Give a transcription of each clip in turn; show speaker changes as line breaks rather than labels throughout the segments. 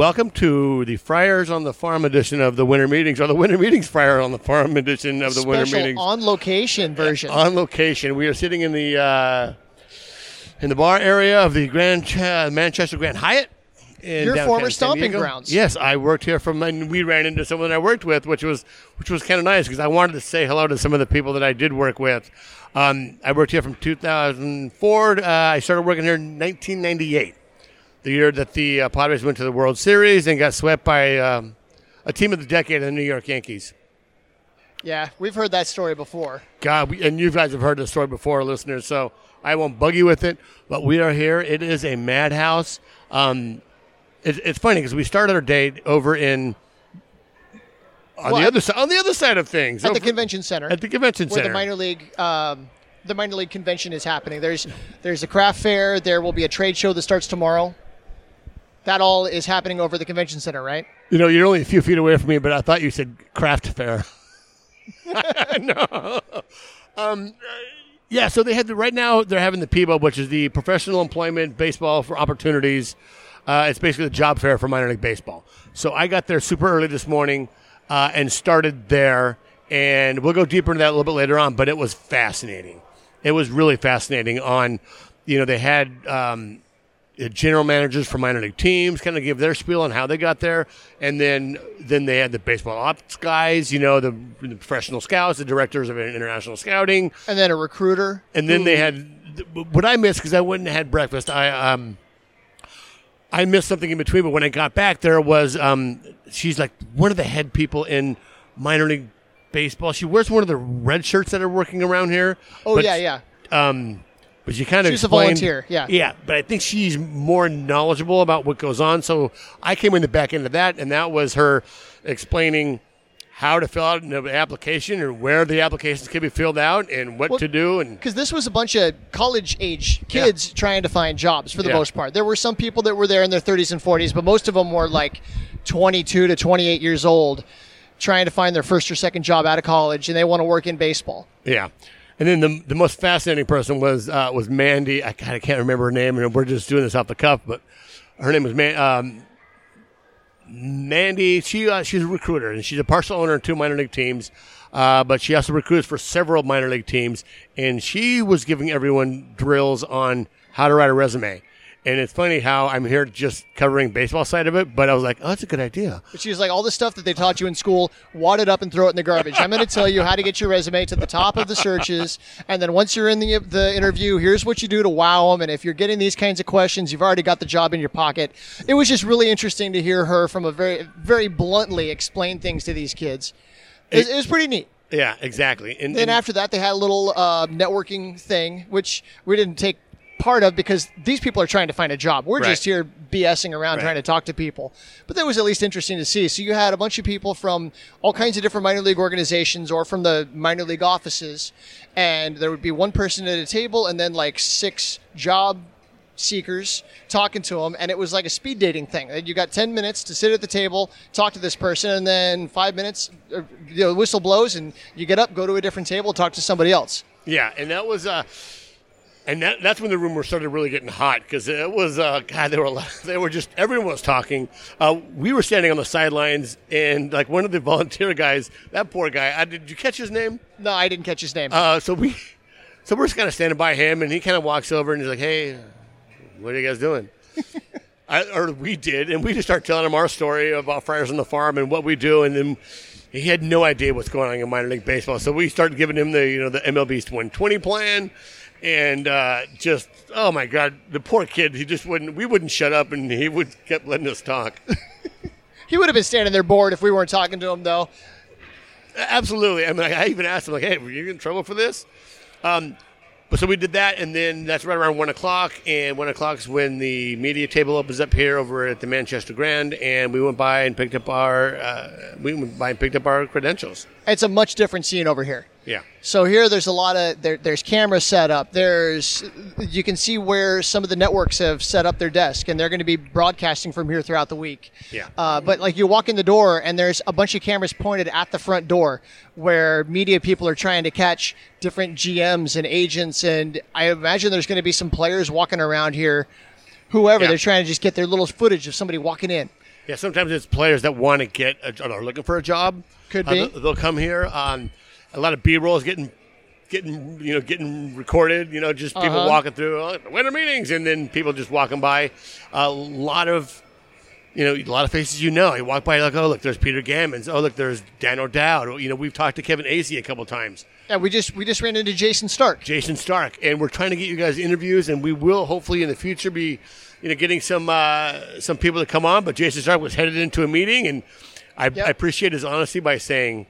welcome to the Friars on the Farm edition of the Winter Meetings, or the Winter Meetings Friar on the Farm edition of the Winter
Special
Meetings.
on location version.
on location. We are sitting in the uh, in the bar area of the Grand Ch- Manchester Grand Hyatt. In
Your
downtown
former
San
stomping
Diego.
grounds.
Yes, I worked here from, and we ran into someone I worked with, which was which was kind of nice because I wanted to say hello to some of the people that I did work with. Um, I worked here from 2004. Uh, I started working here in 1998, the year that the uh, Padres went to the World Series and got swept by um, a team of the decade, the New York Yankees.
yeah, we've heard that story before.
God, we, and you guys have heard the story before, listeners, so I won't bug you with it. But we are here. It is a madhouse. Um, it, it's funny because we started our day over in on
Well,
the other side on the other side of things
At the convention center.
at the convention center.
where
center.
the minor league um, the minor league convention is happening. There's there's a craft fair. There will be a trade show that starts tomorrow. That all is happening over the convention center, right?
you know, you're only a few feet away from me, but I thought you said craft fair. no. Um, yeah, so they had the, right now they're having the PBO, which is the Professional Employment Baseball for Opportunities. Uh, it's basically the job fair for minor league baseball. So I got there super early this morning uh, and started there, and we'll go deeper into that a little bit later on. But it was fascinating. It was really fascinating. On, you know, they had. Um, the general managers for minor league teams kind of give their spiel on how they got there, and then then they had the baseball ops guys, you know, the, the professional scouts, the directors of international scouting,
And then a recruiter.
and then they had what I missed because I wouldn't have had breakfast. I um I missed something in between, but when I got back, there was um she's like one of the head people in minor league baseball. She wears one of the red shirts that are working around here.
Oh
but
yeah, yeah.
um, but she kind of
She's a volunteer, yeah.
yeah. But I think she's more knowledgeable about what goes on. So I came in the back end of that, and that was her explaining how to fill out an application and where the applications can be filled out and what
Well,
to do. And
Because this was a bunch of college age kids trying to find jobs for the
Yeah.
most part. There were some people that were there in their 30s and 40s, but most of them were like 22 to 28 years old, trying to find their first or second job out of college, and they want to work in baseball.
yeah. And then the, the most fascinating person was uh, was Mandy. I, God, I can't remember her name, and we're just doing this off the cuff. But her name was Man, um, Mandy. She uh, she's a recruiter, and she's a partial owner of two minor league teams. Uh, but she also recruits for several minor league teams, and she was giving everyone drills on how to write a resume. And it's funny how I'm here just covering baseball side of it, but I was like, oh, that's a good idea.
But she was like, all the stuff that they taught you in school, wad it up and throw it in the garbage. I'm going to tell you how to get your resume to the top of the searches. And then once you're in the, the interview, here's what you do to wow them. And if you're getting these kinds of questions, you've already got the job in your pocket. It was just really interesting to hear her from a very, very bluntly explain things to these kids. It, was- it was pretty neat.
Yeah, exactly. And,
Then after that, they had a little uh, networking thing, which we didn't take part of because these people are trying to find a job. We're
Right.
just here BSing around
Right.
trying to talk to people. But that was at least interesting to see. So you had a bunch of people from all kinds of different minor league organizations or from the minor league offices, and there would be one person at a table and then like six job seekers talking to them and it was like a speed dating thing you got 10 minutes to sit at the table talk to this person and then five minutes the you know, whistle blows and you get up go to a different table talk to somebody else
Yeah, and that was uh and that, that's when the rumors started really getting hot because it was uh, God. They were they were just everyone was talking. Uh, we were standing on the sidelines, and like one of the volunteer guys, that poor guy. I, did you catch his name?
no i didn't catch his name
Uh, so we, so we're just kind of standing by him, and he kind of walks over and he's like, "Hey, what are you guys doing?" I, or we did, and we just start telling him our story about Friars on the Farm and what we do, and then he had no idea what's going on in minor league baseball. So we started giving him the you know the MLB 120 plan, and uh, just oh my god, the poor kid, he just wouldn't. We wouldn't shut up, and he would kept letting us talk.
he would have been standing there bored if we weren't talking to him though
Absolutely. I mean, I even asked him, like, hey, were you in trouble for this? Um, but so we did that, and then that's right around one o'clock. And one o'clock is when the media table opens up here over at the Manchester Grand, and we went by and picked up our uh, we went by and picked up our credentials.
it's a much different scene over here
Yeah,
So here, there's a lot of there, there's cameras set up. There's you can see where some of the networks have set up their desk, and they're going to be broadcasting from here throughout the week.
Yeah.
Uh, but like you walk in the door, and there's a bunch of cameras pointed at the front door, where media people are trying to catch different GMs and agents, and I imagine there's going to be some players walking around here. Whoever
Yeah.
they're trying to just get their little footage of somebody walking in.
Yeah, sometimes it's players that want to get a, are looking for a job.
Could
Uh,
be.
they'll, they'll come here. Um, a lot of B rolls getting getting you know getting recorded. You know, just people
Uh-huh.
walking through oh, winter meetings, and then people just walking by. A lot of you know, a lot of faces you know. You walk by, like, oh look, there's Peter Gammons. Oh look, there's Dan O'Dowd. You know, we've talked to Kevin Acee a couple times.
Yeah, we just we just ran into Jayson Stark.
Jayson Stark, and we're trying to get you guys interviews, and we will hopefully in the future be, you know, getting some uh, some people to come on. But Jayson Stark was headed into a meeting, and I,
Yep.
I appreciate his honesty by saying,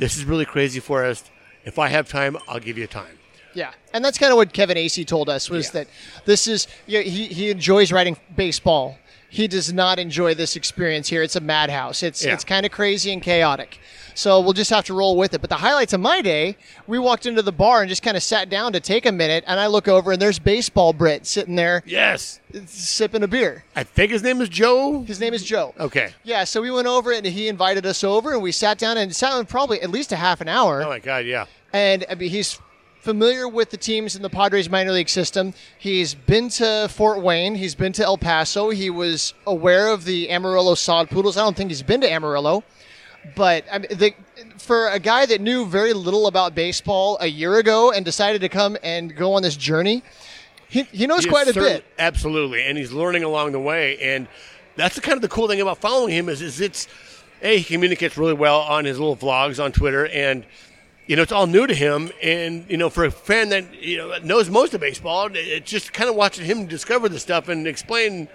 "This is really crazy for us. If I have time, I'll give you time."
Yeah, and that's kind of what Kevin Acee told us was
Yeah.
that this is yeah, he he enjoys writing baseball. He does not enjoy this experience here. It's a madhouse. It's
Yeah.
it's kind of crazy and chaotic. So we'll just have to roll with it. But the highlights of my day, we walked into the bar and just kind of sat down to take a minute, and I look over and there's baseball Brit sitting there
Yes,
sipping a beer.
I think his name is Joe.
His name is Joe.
Okay.
Yeah, so we went over and he invited us over, and we sat down and sat down probably at least a half an hour.
Oh my God, yeah.
And I mean, he's familiar with the teams in the Padres minor league system. He's been to Fort Wayne. He's been to El Paso. He was aware of the Amarillo Sod Poodles. I don't think he's been to Amarillo, but I mean, the, for a guy that knew very little about baseball a year ago and decided to come and go on this journey, he, he knows
He
quite a
certain-
bit.
Absolutely, and he's learning along the way, and that's the kind of the cool thing about following him is, is it's a he communicates really well on his little vlogs on Twitter, and you know it's all new to him, and you know for a fan that you know knows most of baseball, it's just kind of watching him discover the stuff and explain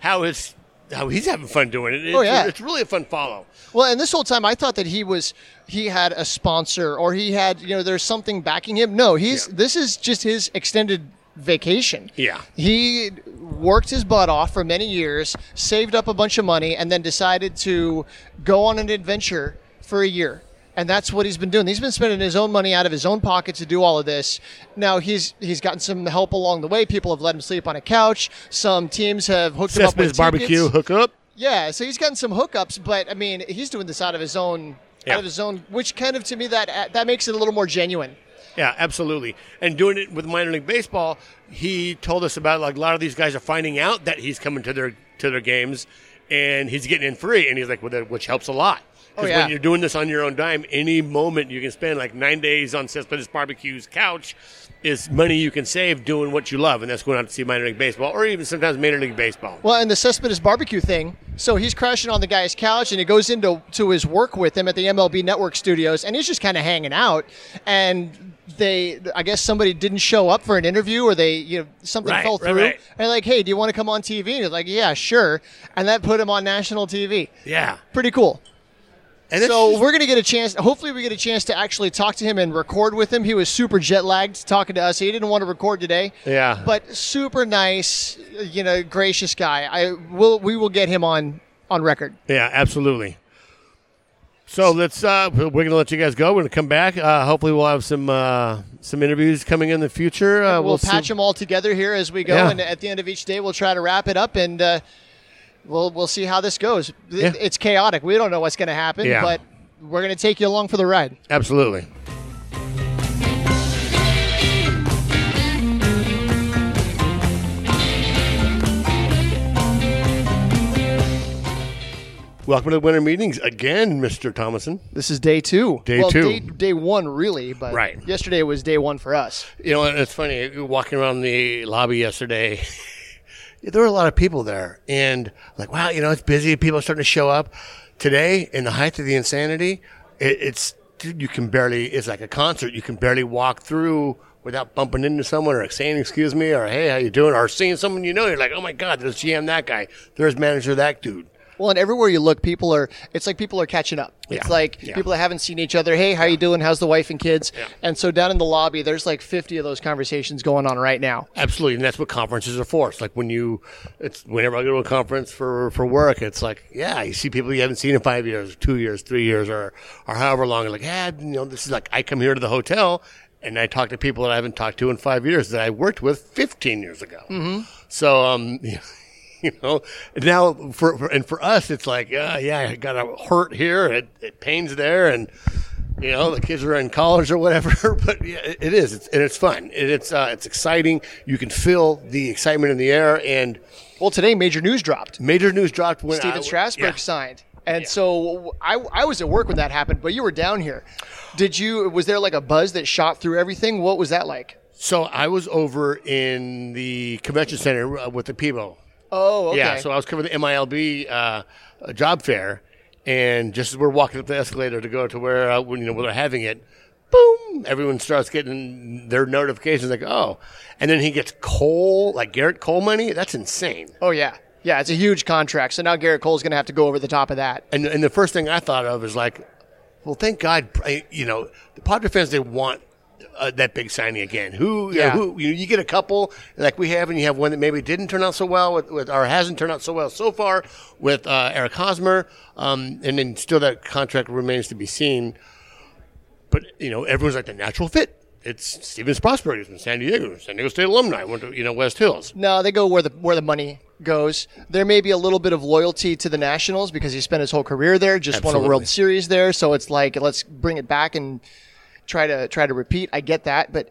how his how he's having fun doing it. It's,
Oh, yeah.
it's really a fun follow.
Well, and this whole time I thought that he was he had a sponsor or he had you know there's something backing him. No, he's
Yeah.
this is just his extended vacation.
Yeah.
He worked his butt off for many years, saved up a bunch of money, and then decided to go on an adventure for a year. And that's what he's been doing. He's been spending his own money out of his own pocket to do all of this. Now he's he's gotten some help along the way. People have let him sleep on a couch. Some teams have hooked him up with
barbecue hookup.
Yeah, so he's gotten some hookups, but I mean, he's doing this out of his own,
Yeah.
out of his own, which kind of to me that that makes it a little more genuine.
Yeah, absolutely. And doing it with minor league baseball, he told us about like a lot of these guys are finding out that he's coming to their to their games, and he's getting in free, and he's like, well, that, which helps a lot. Because
Oh, yeah.
when you're doing this on your own dime, any moment you can spend like nine days on Cespedes Barbecue's couch is money you can save doing what you love, and that's going out to see minor league baseball or even sometimes major league baseball.
Well, and the Cespedes barbecue thing. So he's crashing on the guy's couch, and he goes into to his work with him at the MLB Network studios, and he's just kind of hanging out. And they, I guess somebody didn't show up for an interview, or they, you know, something
Right,
fell
right,
through.
right.
And like, hey, do you want to come on TV? And he's like, yeah, sure. And that put him on national TV.
Yeah,
Pretty cool.
And
So we're gonna get a chance. Hopefully, we get a chance to actually talk to him and record with him. He was super jet lagged talking to us. He didn't want to record today.
Yeah.
But super nice, you know, gracious guy. I will. We will get him on on record.
Yeah, absolutely. So let's. Uh, we're going to let you guys go. We're going to come back. Uh, hopefully, we'll have some uh, some interviews coming in the future. Uh,
we'll,
see-
patch them all together here as we go,
Yeah.
and at the end of each day, we'll try to wrap it up and. We'll, we'll see how this goes.
Yeah.
It's chaotic. We don't know what's going to happen,
Yeah.
but we're going to take you along for the ride.
Absolutely. Welcome to Winter Meetings again, Mr. Thomason.
This is day two.
Day
well,
two.
Day, day one, really, but
Right.
yesterday was day one for us.
You know, it's funny, walking around the lobby yesterday, there were a lot of people there. And like, wow, you know, it's busy. People are starting to show up. Today, in the height of the insanity, it, it's, dude, you can barely, it's like a concert. You can barely walk through without bumping into someone or saying, excuse me, or hey, how you doing? Or seeing someone you know. You're like, oh my God, there's GM that guy. There's manager that dude.
Well, and everywhere you look, people are. It's like people are catching up. It's
Yeah.
like
Yeah.
people that haven't seen each other. Hey, how you doing? How's the wife and kids?
Yeah.
And so down in the lobby, there's like 50 of those conversations going on right now.
Absolutely, and that's what conferences are for. It's like when you, it's whenever I go to a conference for for work, it's like, yeah, you see people you haven't seen in five years, two years, three years, or or however long. Like, yeah, you know, this is like I come here to the hotel and I talk to people that I haven't talked to in five years that I worked with 15 years ago. Mm-hmm. So, um, you know, now for, for and for us, it's like, uh, yeah, I got a hurt here, it, it pains there, and You know, the kids are in college or whatever, but yeah, it, it is, it's, and it's fun. It, it's uh, it's exciting. You can feel the excitement in the air, and
Well, today major news dropped.
major news dropped when
Stephen
I-
Strasburg
yeah.
signed. And so I, I was at work when that happened, but you were down here. Did you? Was there like a buzz that shot through everything? What was that like?
So I was over in the convention center uh, with the Peebo.
Oh, okay.
Yeah, so I was covering the MILB uh, job fair, and just as we're walking up the escalator to go to where uh, you know where they're having it, boom! Everyone starts getting their notifications like, oh, and then he gets Cole like Gerrit Cole money. That's insane.
oh yeah, yeah. It's a huge contract. So now Gerrit Cole's going to have to go over the top of that.
And and the first thing I thought of is like, well, thank God, you know, the Padre fans they want. Uh, that big signing again. Who, you know,
Yeah.
who you, you get a couple like we have, and you have one that maybe didn't turn out so well with, with or hasn't turned out so well so far with uh, Eric Hosmer, um, and then still that contract remains to be seen. But you know, everyone's like the natural fit. It's Stephen Strasburg. He's from San Diego, San Diego State alumni. Went to you know West Hills.
No, they go where the where the money goes. There may be a little bit of loyalty to the Nationals because he spent his whole career there, just won a World Series there. So it's like let's bring it back and try to try to repeat. I get that, but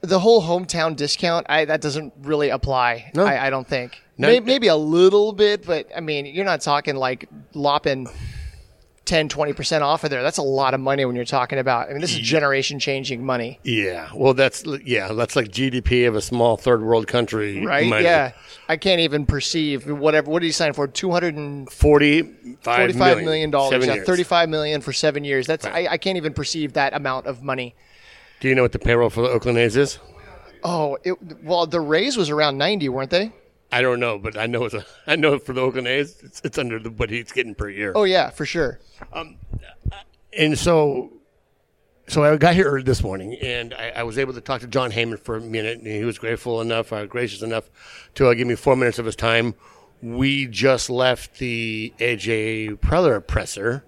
the whole hometown discount, I that doesn't really apply.
No.
I, I don't think.
No.
May, maybe a little bit, but I mean, you're not talking like lopping 10, 20% off of there. That's a lot of money when you're talking about. I mean, this is generation changing money.
Yeah, well, that's yeah, that's like GDP of a small third world country,
Right?
money.
Yeah. I can't even perceive whatever. What did he sign for? 200 and
Forty-five
Forty-five million dollars. Yeah,
years.
thirty-five million for seven years. That's
Right.
I, I can't even perceive that amount of money.
Do you know what the payroll for the Oakland A's is?
Oh, it, well, the Rays was around ninety, weren't they?
I don't know, but I know it's a, I know for the Oakland A's, it's, it's under the, what he's getting per year.
Oh yeah, for sure.
And so, so I got here early this morning, and I, I was able to talk to Jon Heyman for a minute, and he was grateful enough, uh, gracious enough, to uh, give me four minutes of his time. We just left the AJ Preller presser,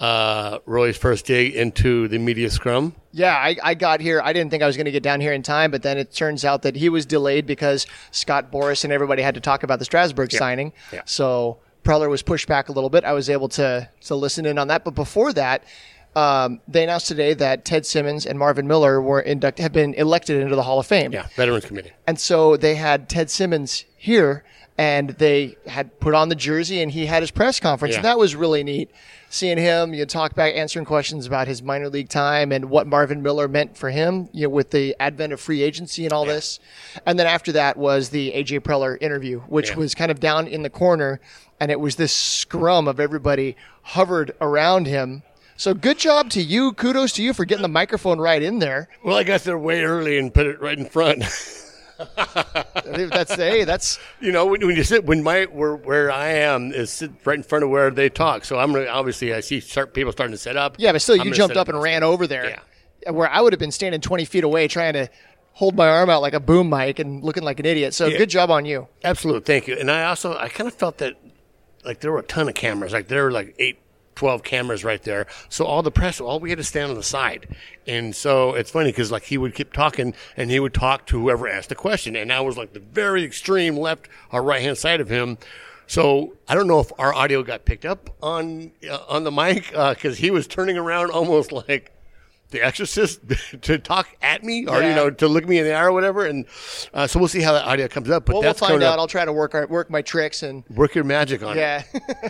uh, Roy's first dig into the media scrum.
Yeah, I, I got here. I didn't think I was going to get down here in time, but then it turns out that he was delayed because Scott Boras and everybody had to talk about the Strasburg signing.
Yeah.
So Preller was pushed back a little bit. I was able to to listen in on that. But before that, um, they announced today that Ted Simmons and Marvin Miller were induct have been elected into the Hall of Fame.
Yeah, Veterans Committee.
And so they had Ted Simmons here and they had put on the jersey and he had his press conference. And that was really neat. Seeing him, you talk back, answering questions about his minor league time and what Marvin Miller meant for him, you know, with the advent of free agency and all this. And then after that was the AJ Preller interview, which
Yeah.
was kind of down in the corner. And it was this scrum of everybody hovered around him. So good job to you. Kudos to you for getting the microphone right in there.
Well, I got there way early and put it right in front.
That's hey, that's
you know, when, when you sit, when my where, where I am is sit right in front of where they talk. So I'm obviously I see start, people starting to set up.
Yeah, but still,
I'm
you jumped up and ran over there.
Yeah.
Where I would have been standing 20 feet away trying to hold my arm out like a boom mic and looking like an idiot. So
Yeah.
good job on you.
Absolutely, thank you. And I also I kind of felt that like there were a ton of cameras, like there were like eight. 12 cameras right there. So all the press, all we had to stand on the side. And so it's funny because like he would keep talking and he would talk to whoever asked the question. And I was like the very extreme left or right hand side of him. So I don't know if our audio got picked up on uh, on the mic because he was turning around almost like the Exorcist to talk at me or you know to look me in the eye or whatever. And uh, so we'll see how that audio comes up. But
Well, we'll find out.
up.
I'll try to work our, work my tricks and
Work your magic on it.
yeah.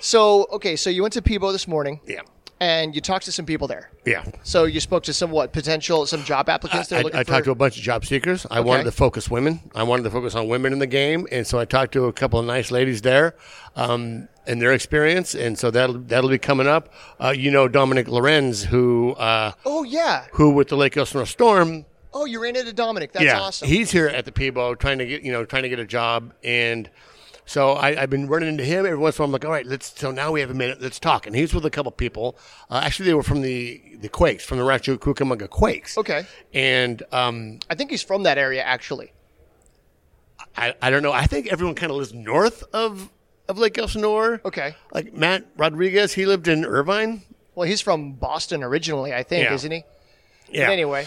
so okay, so you went to Peebo this morning
Yeah.
and you talked to some people there.
Yeah.
So you spoke to some what potential some job applicants. They're
I,
looking
I
for.
talked to a bunch of job seekers. I wanted to focus women. I wanted to focus on women in the game, and so I talked to a couple of nice ladies there, um, and their experience, and so that'll that'll be coming up. Uh, you know Dominic Lorenz, who uh,
oh yeah.
who with the Lake Elsinore Storm.
Oh, you ran into Dominic. That's
yeah,
awesome.
he's here at the Peebo trying to get you know trying to get a job, and so I, I've been running into him every once in a while. I'm like, all right, let's. So now we have a minute. Let's talk. And he's with a couple people. Uh, actually, they were from the the Quakes, from the Rancho Cucamonga Quakes.
Okay.
And um,
I think he's from that area actually.
I, I don't know. I think everyone kind of lives north of of Lake Elsinore.
Okay.
Like Matt Rodriguez, he lived in Irvine.
Well, he's from Boston originally, I think,
Yeah.
isn't he?
Yeah.
But anyway,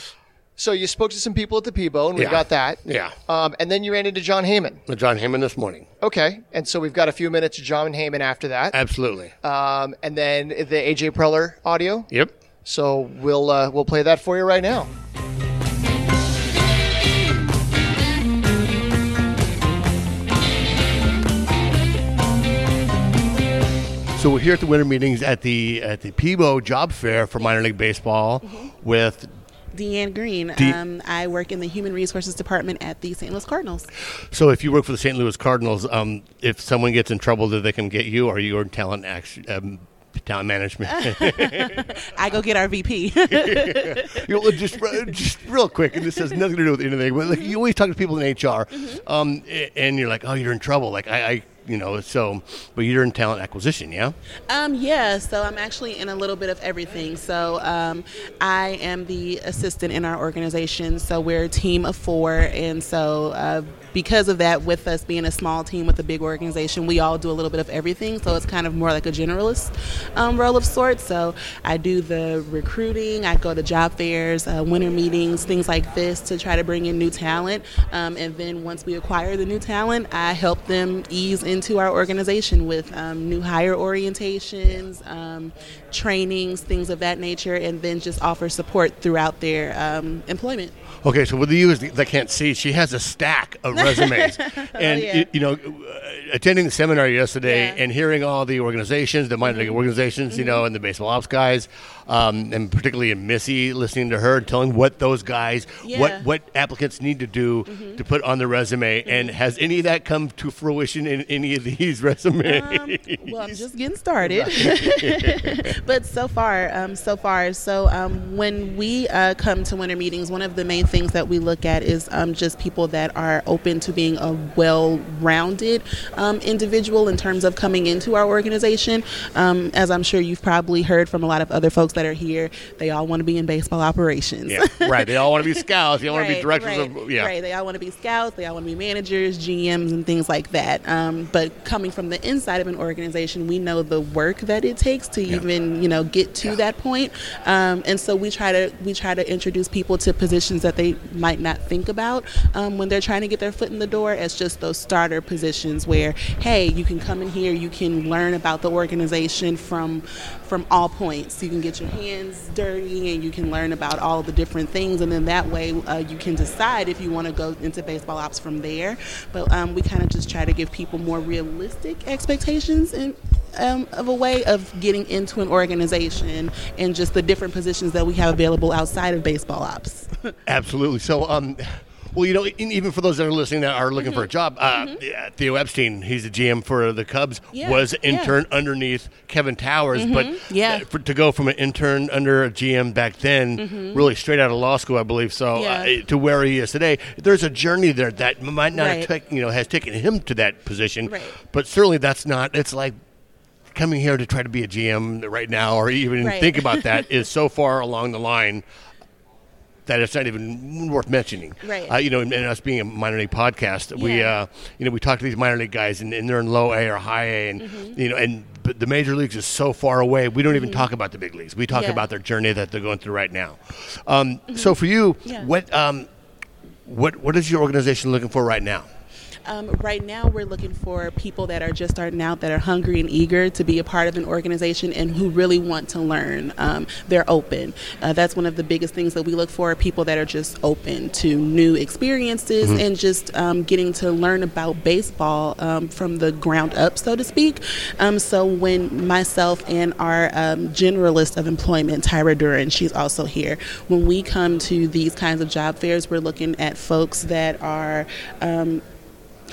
so you spoke to some people at the Peebo, and we
Yeah.
got that.
Yeah.
Um, and then you ran into Jon Heyman.
With John Hammond this morning.
Okay. And so we've got a few minutes of Jon Heyman after that.
Absolutely.
Um, and then the AJ Preller audio.
yep.
So we'll uh, we'll play that for you right now.
So we're here at the winter meetings at the at the Peebo Job Fair for minor league baseball with
Deanne Green.
De-
um, I work in the Human Resources Department at the St. Louis Cardinals.
So if you work for the St. Louis Cardinals, um, if someone gets in trouble, do they come get you, or you're talent action, um, talent management?
I go get our VP.
you know, just just real quick, and this has nothing to do with anything. But like you always talk to people in HR, um, and you're like, oh, you're in trouble. Like I, I, you know, so but you're in talent acquisition, yeah.
Um, yeah, so I'm actually in a little bit of everything. So um, I am the assistant in our organization. So we're a team of four, and so uh, because of that, with us being a small team with a big organization, we all do a little bit of everything. So it's kind of more like a generalist um, role of sorts. So I do the recruiting, I go to job fairs, uh, winter meetings, things like this to try to bring in new talent. Um, and then once we acquire the new talent, I help them ease into our organization with um, new hire orientations, um, trainings, things of that nature, and then just offer support throughout their um, employment.
Okay, so with the viewers that can't see, she has a stack of resumes, and
yeah.
you, know, uh, attending the seminar yesterday
Yeah.
and hearing all the organizations, the minor league organizations, you know, and the baseball ops guys, um, and particularly in Missy, listening to her and telling what those guys, what
Yeah. Mm-hmm.
what applicants need to do to put on the resume, and has any of that come to fruition in any of these resumes?
Um, well, I'm just getting started, but so far, um, so far. So um, when we uh, come to winter meetings, one of the main things that we look at is um, just people that are open to being a well-rounded um, individual in terms of coming into our organization. Um, as I'm sure you've probably heard from a lot of other folks that are here, they all want to be in baseball operations.
yeah, right. They all want to be scouts. They all want to be directors
right,
of yeah.
Right. They all want to be scouts. They all want to be managers, GMs, and things like that. Um, but coming from the inside of an organization, we know the work that it takes to even you know get to that point. Um, and so we try to we try to introduce people to positions that they might not think about um, when they're trying to get their foot in the door as just those starter positions where hey you can come in here you can learn about the organization from from all points you can get your hands dirty and you can learn about all the different things and then that way uh, you can decide if you want to go into baseball ops from there but um, we kind of just try to give people more realistic expectations and um, of a way of getting into an organization and just the different positions that we have available outside of baseball ops.
Absolutely. So, um, well, you know, even for those that are listening that are looking for a job, uh, yeah, Theo Epstein, he's the GM for the Cubs,
Mm-hmm. Yeah,
was an
yeah. Mm-hmm.
intern underneath Kevin Towers. But
yeah.
for, to go from an intern under a GM back then, really straight out of law school, I believe, so
Mm-hmm. Yeah.
uh, to where he is today, there's a journey there that might not have
Right.
taken, you know, has taken him to that position.
Right.
But certainly that's not, it's like, Coming here to try to be a GM right now, or even
Right.
think about that, is so far along the line that it's not even worth mentioning.
Right.
Uh, you know, and, and us being a minor league podcast, we, uh, you know, we talk to these minor league guys, and, and they're in low A or high A, and
Mm-hmm.
you know, and but the major leagues is so far away. We don't even talk about the big leagues. We talk
Yeah.
about their journey that they're going through right now. Um, So for you,
Mm-hmm. Yeah.
what, um, what, what is your organization looking for right now?
Um, right now, we're looking for people that are just starting out, that are hungry and eager to be a part of an organization, and who really want to learn. Um, they're open. Uh, that's one of the biggest things that we look for: people that are just open to new experiences and just um, getting to learn about baseball um, from the ground up, so to speak. Um, so when myself and our um, generalist of employment, Tyra Duran, she's also here. When we come to these kinds of job fairs, we're looking at folks that are um,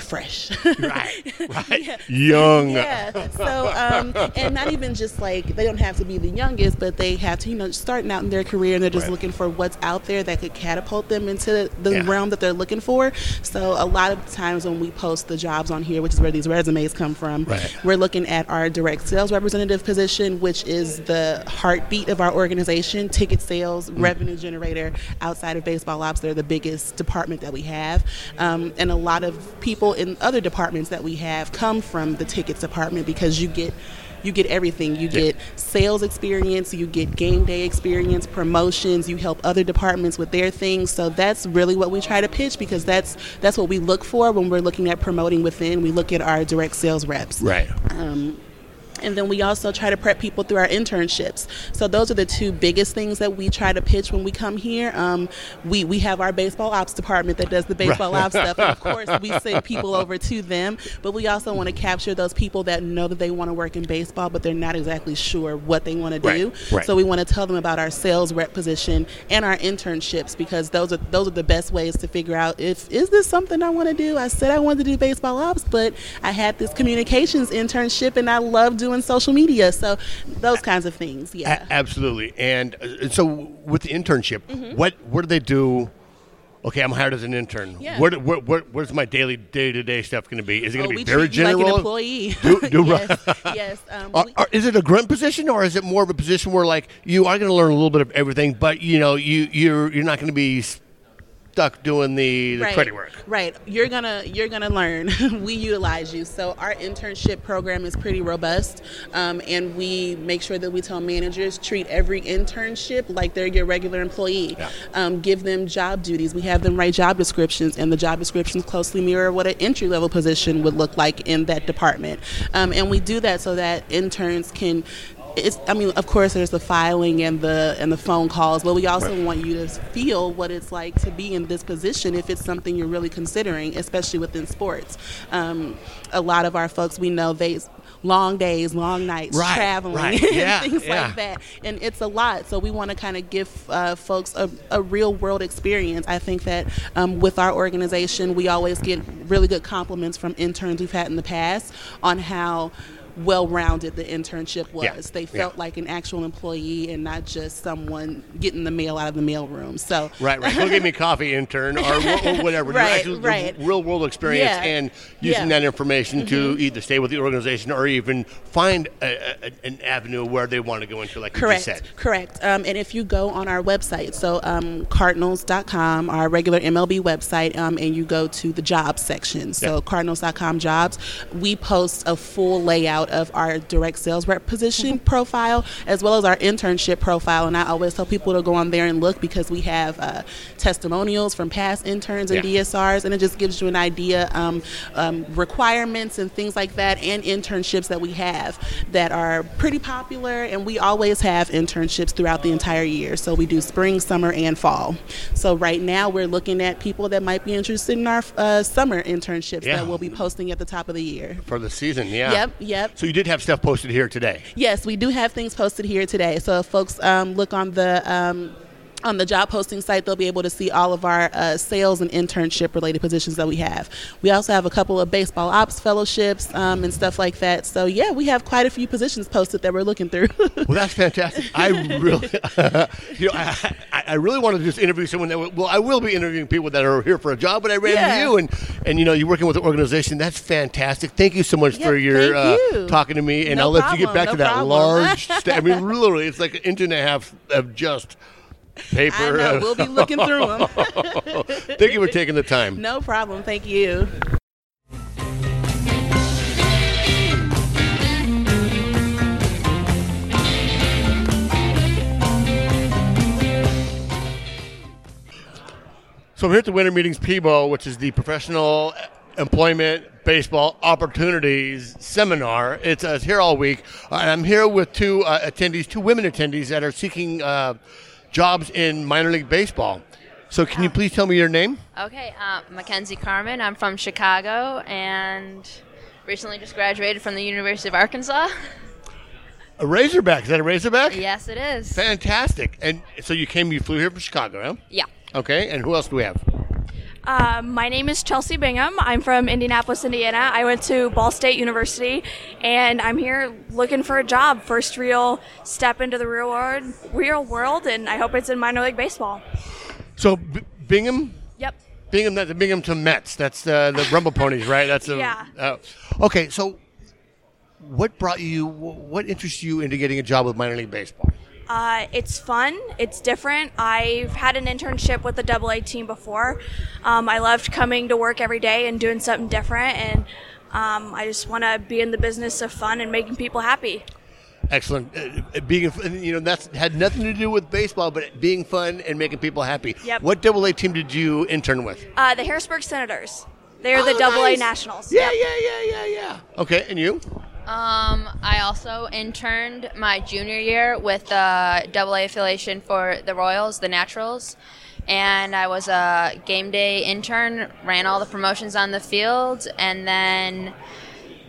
fresh.
Right, right. Young.
yeah. So, um, and not even just like they don't have to be the youngest, but they have to, you know, starting out in their career and they're just
Right.
looking for what's out there that could catapult them into the
Yeah.
realm that they're looking for. So, a lot of times when we post the jobs on here, which is where these resumes come from,
Right.
we're looking at our direct sales representative position, which is the heartbeat of our organization, ticket sales,
Mm.
revenue generator. Outside of baseball ops, they're the biggest department that we have. Um, and a lot of people in other departments that we have come from the tickets department because you get you get everything. You get sales experience, you get game day experience, promotions, you help other departments with their things. So that's really what we try to pitch because that's that's what we look for when we're looking at promoting within. We look at our direct sales reps.
Right.
Um, And then we also try to prep people through our internships. So those are the two biggest things that we try to pitch when we come here. Um, we we have our baseball ops department that does the baseball ops stuff, and of course we send people over to them. But we also want to capture those people that know that they want to work in baseball, but they're not exactly sure what they want to do.
Right, right.
So we want to tell them about our sales rep position and our internships because those are those are the best ways to figure out if is this something I want to do. I said I wanted to do baseball ops, but I had this communications internship and I love doing social media. So those kinds of things. Yeah.
A- absolutely. And uh, so with the internship,
Mm-hmm.
what what do they do? Okay, I'm hired as an intern.
Yeah.
What, what, what, what's my daily day to day stuff going to be? Is it going
Oh,
to be
we
very general?
like an employee.
Do- do-
yes, yes. Um,
Are, are- is it a grunt position, or is it more of a position where, like, you are going to learn a little bit of everything, but you know, you you're you're not going to be stuck doing the, the
right,
credit work?
Right. You're gonna you're gonna learn. we utilize you. So our internship program is pretty robust, um, and we make sure that we tell managers treat every internship like they're your regular employee.
Yeah.
Um, give them job duties. We have them write job descriptions, and the job descriptions closely mirror what an entry level position would look like in that department. Um, and we do that so that interns can it's, I mean, of course, there's the filing and the and the phone calls, but we also
Right.
want you to feel what it's like to be in this position if it's something you're really considering, especially within sports. Um, a lot of our folks, we know they long days, long nights,
Right,
traveling,
right,
and
yeah,
things
yeah.
like that, and it's a lot. So we want to kind of give uh, folks a, a real world experience. I think that um, with our organization, we always get really good compliments from interns we've had in the past on how well-rounded the internship was.
Yeah,
They
yeah.
felt like an actual employee and not just someone getting the mail out of the mailroom. So
Right, right. Go get me coffee, intern, or, or whatever.
Right,
Actually,
right.
Real world experience
Yeah,
and using
yeah.
that information to either stay with the organization or even find a, a, an avenue where they want to go into, like you
Correct,
just said.
correct. Um, and if you go on our website, so um, cardinals.com, our regular MLB website, um, and you go to the jobs section, so
Yeah.
cardinals.com jobs, we post a full layout of our direct sales rep position profile as well as our internship profile. And I always tell people to go on there and look because we have uh, testimonials from past interns and
Yeah.
DSRs, and it just gives you an idea um, um, requirements and things like that, and internships that we have that are pretty popular. And we always have internships throughout the entire year. So we do spring, summer, and fall. So right now we're looking at people that might be interested in our uh, summer internships
Yeah.
that we'll be posting at the top of the year.
For the season, yeah.
Yep, yep.
So you did have stuff posted here today.
Yes, we do have things posted here today. So if folks um, look on the um, on the job posting site, they'll be able to see all of our uh, sales and internship related positions that we have. We also have a couple of baseball ops fellowships um, and stuff like that. So yeah, we have quite a few positions posted that we're looking through.
Well, that's fantastic. I really, you know, I, I really wanted to just interview someone that. Well, I will be interviewing people that are here for a job, but I ran
Yeah.
into you, and and you know, you're working with an organization. That's fantastic. Thank you so much
Yeah,
for your uh,
you.
talking to me, and
No
I'll let you get back
no
to that
problem.
large. sta- I mean, literally, it's like an inch and a half of just paper.
I know we'll be looking through them.
Thank you for taking the time.
no problem. Thank you.
So I'm here at the Winter Meetings PBO, which is the Professional Employment Baseball Opportunities Seminar. It's, uh, it's here all week, uh, and I'm here with two uh, attendees, two women attendees that are seeking uh, jobs in minor league baseball. So can you please tell me your name?
Okay, uh, Mackenzie Carmen. I'm from Chicago and recently just graduated from the University of Arkansas.
A Razorback. Is that a Razorback?
yes, it is.
Fantastic. And so you came, you flew here from Chicago, huh?
Yeah.
Okay. And who else do we have?
Uh, my name is Chelsea Bingham. I'm from Indianapolis, Indiana. I went to Ball State University, and I'm here looking for a job. First real step into the real world, real world, and I hope it's in minor league baseball.
So B- Bingham.
Yep.
Bingham, the Binghamton Mets. That's uh, the Rumble Ponies, right? That's a,
Yeah.
Uh, okay, so what brought you? What interests you into getting a job with minor league baseball?
Uh, it's fun. It's different. I've had an internship with the Double A team before. Um, I loved coming to work every day and doing something different, and um, I just want to be in the business of fun and making people happy.
Excellent. Uh, being, you know, that's had nothing to do with baseball, but being fun and making people happy.
Yep.
What Double A team did you intern with?
Uh, the Harrisburg Senators. They're the
Oh,
Double
nice.
A Nationals.
Yeah,
Yep.
yeah, yeah, yeah, yeah. Okay, and you?
Um, I also interned my junior year with the double affiliation for the Royals, the Naturals. And I was a game day intern, ran all the promotions on the field, and then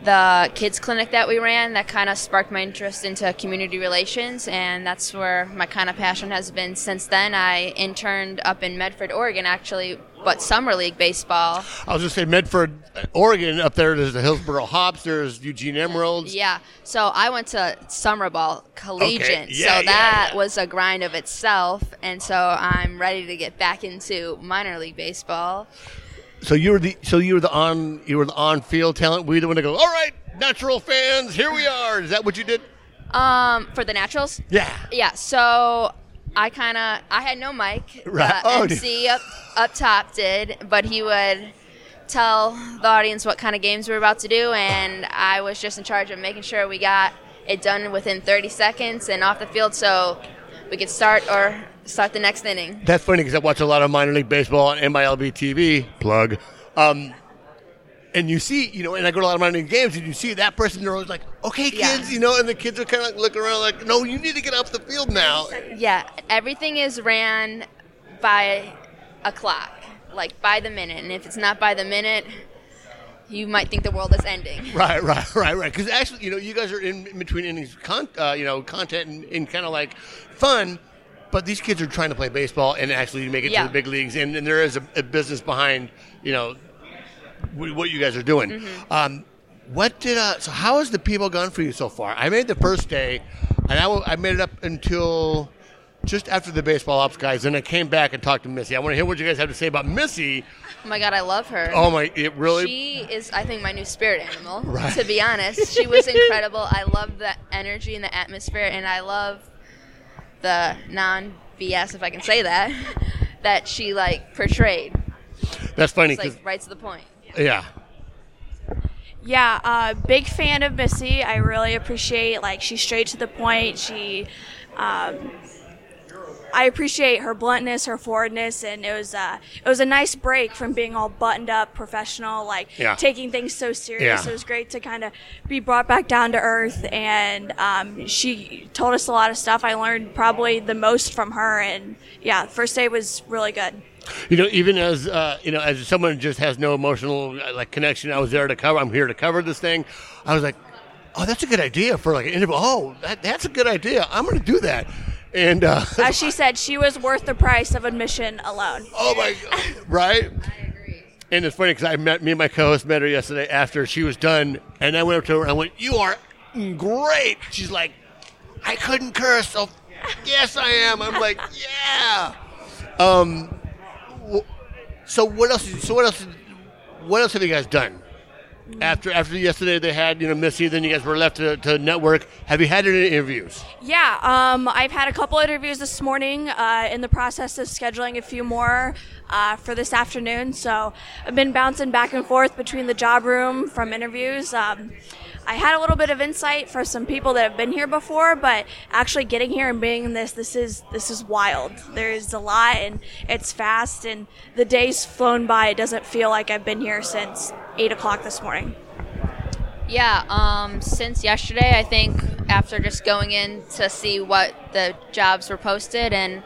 the kids clinic that we ran that kind of sparked my interest into community relations and that's where my kind of passion has been since then i interned up in medford oregon actually but summer league baseball
I was just saying Medford, Oregon. Up there, there's the Hillsboro Hops. There's Eugene Emeralds.
yeah so i went to summer ball collegiate
Okay. Yeah,
so
yeah,
that
yeah.
was a grind of itself and so i'm ready to get back into minor league baseball
So you were the so you were the on you were the on field talent. We the one to go. All right, natural fans, here we are. Is that what you did?
um, for the naturals
Yeah.
Yeah, so I kind of I had no mic.
Right.
The
Oh,
MC up up top did, but he would tell the audience what kind of games we were about to do, and I was just in charge of making sure we got it done within 30 seconds and off the field, so we could start or start the next inning.
That's funny because I watch a lot of minor league baseball on MILB TV. Plug. Um, and you see, you know, and I go to a lot of minor league games, and you see that person. They're always like, "Okay,
Yeah.
kids," you know, and the kids are kind of like looking around, like, "No, you need to get off the field now."
Yeah, everything is ran by a clock, like by the minute, and if it's not by the minute, you might think the world is ending.
Right, right, right, right. Because actually, you know, you guys are in, in between innings, con- uh, you know, content and, and kind of like fun. But these kids are trying to play baseball and actually make it
Yeah.
to the big leagues, and, and there is a, a business behind, you know, w- what you guys are doing.
Mm-hmm.
Um, what did uh, so? How has the people gone for you so far? I made the first day, and I, w- I made it up until just after the baseball ops guys. and I came back and talked to Missy. I want to hear what you guys have to say about Missy.
Oh my god, I love her.
Oh my! It really.
She is, I think, my new spirit animal.
Right.
To be honest, she was incredible. I love the energy and the atmosphere, and I love the non BS, if I can say that, that she like portrayed.
that's funny
It's
'cause-
like right to the point.
yeah.
Yeah, uh, big fan of Missy. I really appreciate like she's straight to the point. She, um, I appreciate her bluntness, her forwardness, and it was uh, it was a nice break from being all buttoned up, professional, like
Yeah.
taking things so serious.
Yeah.
It was great to kind of be brought back down to earth, and um, she told us a lot of stuff. I learned probably the most from her, and yeah, first day was really good.
You know, even as uh, you know, as someone who just has no emotional uh, like connection, I was there to cover. I'm here to cover this thing. I was like, oh, that's a good idea for like an interview. Oh, that, that's a good idea. I'm going to do that. And uh,
As she said, she was worth the price of admission alone.
oh my, God, right? I agree. And it's funny because I met me and my co-host met her yesterday after she was done, and I went up to her and I went, "You are great." She's like, "I couldn't curse, so yes, I am." I'm like, "Yeah." Um. So what else? So what else? What else have you guys done? After after yesterday, they had you know Missy. Then you guys were left to, to network. Have you had any interviews?
Yeah, um, I've had a couple interviews this morning. Uh, in the process of scheduling a few more uh, for this afternoon, so I've been bouncing back and forth between the job room from interviews. Um, I had a little bit of insight for some people that have been here before, but actually getting here and being in this, this is this is wild. There's a lot, and it's fast, and the day's flown by. It doesn't feel like I've been here since eight o'clock this morning.
Yeah, um, since yesterday, I think after just going in to see what the jobs were posted and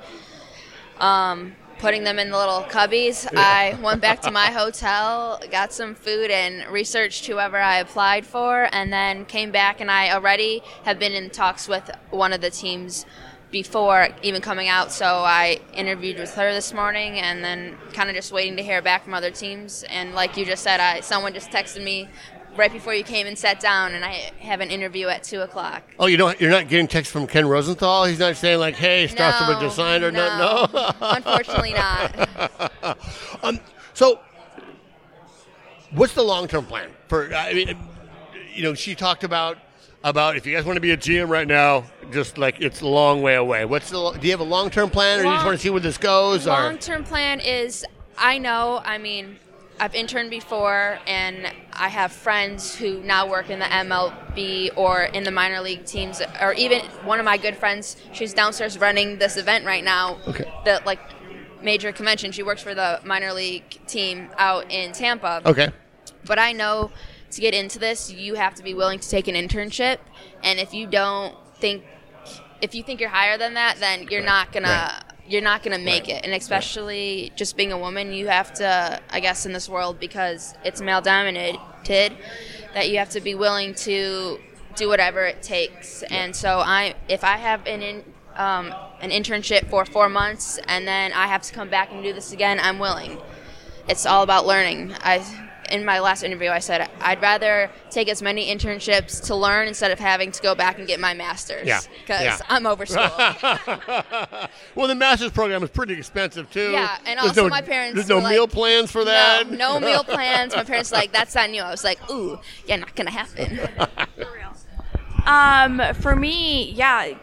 um, putting them in the little cubbies, I went back to my hotel, got some food, and researched whoever I applied for, and then came back. And I already have been in talks with one of the teams before even coming out. So I interviewed with her this morning, and then kind of just waiting to hear back from other teams. And like you just said, I someone just texted me right before you came and sat down, and I have an interview at two o'clock.
Oh, you don't. You're not getting texts from Ken Rosenthal. He's not saying like, "Hey, Strasburg
No,
just signed" or
no,
not. No.
unfortunately not.
um. So, what's the long term plan for? I mean, you know, she talked about about if you guys want to be a GM right now, just like it's a long way away. What's the? Do you have a long term plan, or you just want to see where this goes?
Long term plan is I know, I mean, I've interned before and I have friends who now work in the MLB or in the minor league teams or even one of my good friends, she's downstairs running this event right now.
Okay.
The like major convention. She works for the minor league team out in Tampa.
okay,
But I know to get into this, you have to be willing to take an internship, and if you don't think, if you think you're higher than that, then you're not gonna.
Right.
You're not gonna make
Right.
it, and especially just being a woman, you have to, I guess, in this world because it's male dominated, that you have to be willing to do whatever it takes. And so, I, if I have an in, um, an internship for four months and then I have to come back and do this again, I'm willing. It's all about learning. I, in my last interview, I said I'd rather take as many internships to learn instead of having to go back and get my master's.
Yeah,
Because
yeah.
I'm over school.
well, the master's program is pretty expensive too.
Yeah, and
There's
also
no-
my parents
There's no
like-
meal plans for that.
No, no meal plans. My parents like, that's not new. I was like, ooh, yeah, not gonna happen.
Um, for me, yeah,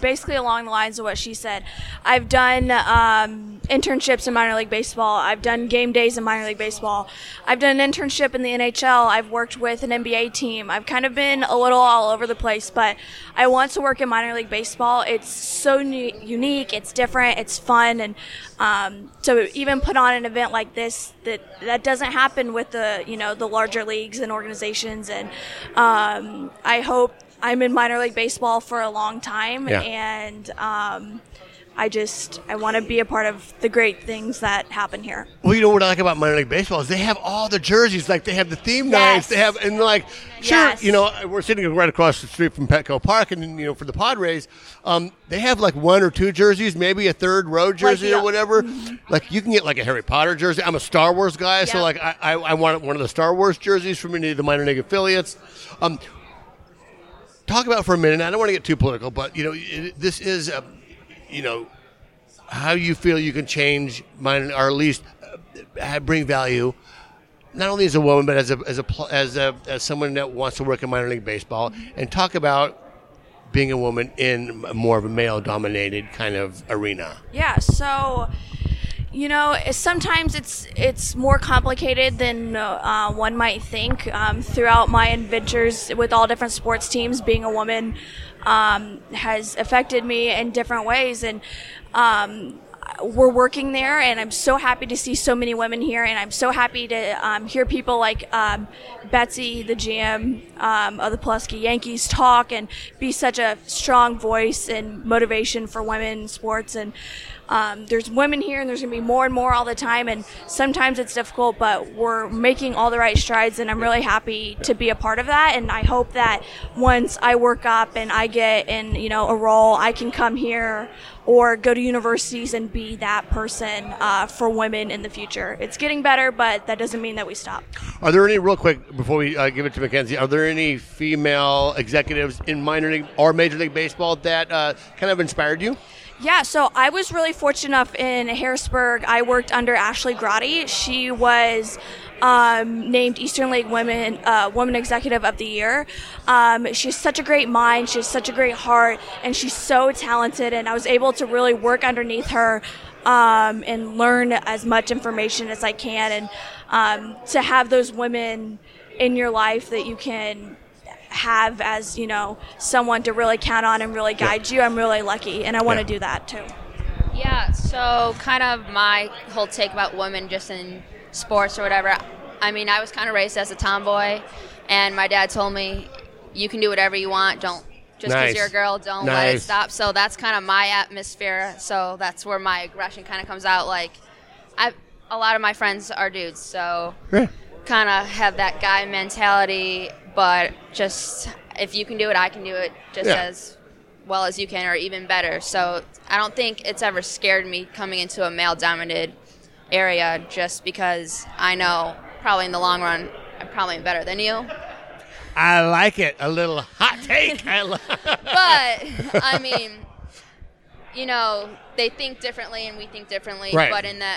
basically along the lines of what she said. I've done um, internships in minor league baseball. I've done game days in minor league baseball. I've done an internship in the NHL. I've worked with an NBA team. I've kind of been a little all over the place, but I want to work in minor league baseball. It's so nu- unique. It's different. It's fun, and um, to even put on an event like this that that doesn't happen with the you know the larger leagues and organizations. And um, I hope I'm in minor league baseball for a long time,
Yeah.
and um, I just I want to be a part of the great things that happen here.
Well, you know what I like about minor league baseball is they have all the jerseys. Like they have the theme nights. They have and like sure,
Yes.
you know, we're sitting right across the street from Petco Park, and you know, for the Padres, um, they have like one or two jerseys, maybe a third row jersey
the-
or whatever. Like you can get like a Harry Potter jersey. I'm a Star Wars guy, so like I, I, I want one of the Star Wars jerseys from any of the minor league affiliates. Um, talk about for a minute. I don't want to get too political, but you know, it, this is, a, you know, how you feel you can change mine, or at least uh, bring value, not only as a woman, but as a as a as a as someone that wants to work in minor league baseball, and talk about being a woman in more of a male-dominated kind of arena.
Yeah, so you know, sometimes it's it's more complicated than uh, one might think. Um, throughout my adventures with all different sports teams, being a woman um, has affected me in different ways, and um, we're working there, and I'm so happy to see so many women here, and I'm so happy to um, hear people like um, Betsy, the GM um, of the Pulaski Yankees, talk and be such a strong voice and motivation for women in sports. And um, there's women here, and there's going to be more and more all the time. And sometimes it's difficult, but we're making all the right strides, and I'm really happy to be a part of that. And I hope that once I work up and I get in, you know, a role, I can come here or go to universities and be that person uh, for women in the future. It's getting better, but that doesn't mean that we stop.
Are there any real quick before we uh, give it to Mackenzie? Are there any female executives in minor league or major league baseball that uh, kind of inspired you?
Yeah, so I was really fortunate enough in Harrisburg. I worked under Ashley Grotti. She was um, named Eastern League Women uh, Woman Executive of the Year. Um, she's such a great mind. She has such a great heart, and she's so talented. And I was able to really work underneath her um, and learn as much information as I can, and um, to have those women in your life that you can have as you know someone to really count on and really guide you i'm really lucky and i want to
Yeah.
do that too
Yeah, so kind of my whole take about women just in sports or whatever. I mean, I was kind of raised as a tomboy, and my dad told me, you can do whatever you want. Don't, just because
Nice.
you're a girl, don't let it stop. So that's kind of my atmosphere. So that's where my aggression kind of comes out. Like, I, a lot of my friends are dudes, so
Yeah.
kind of have that guy mentality, but just if you can do it, I can do it just
Yeah.
as well as you can, or even better. So I don't think it's ever scared me coming into a male dominated area just because I know probably in the long run I'm probably better than you.
I like it. A little hot take. I li-
But I mean, you know, they think differently and we think differently.
Right.
But in the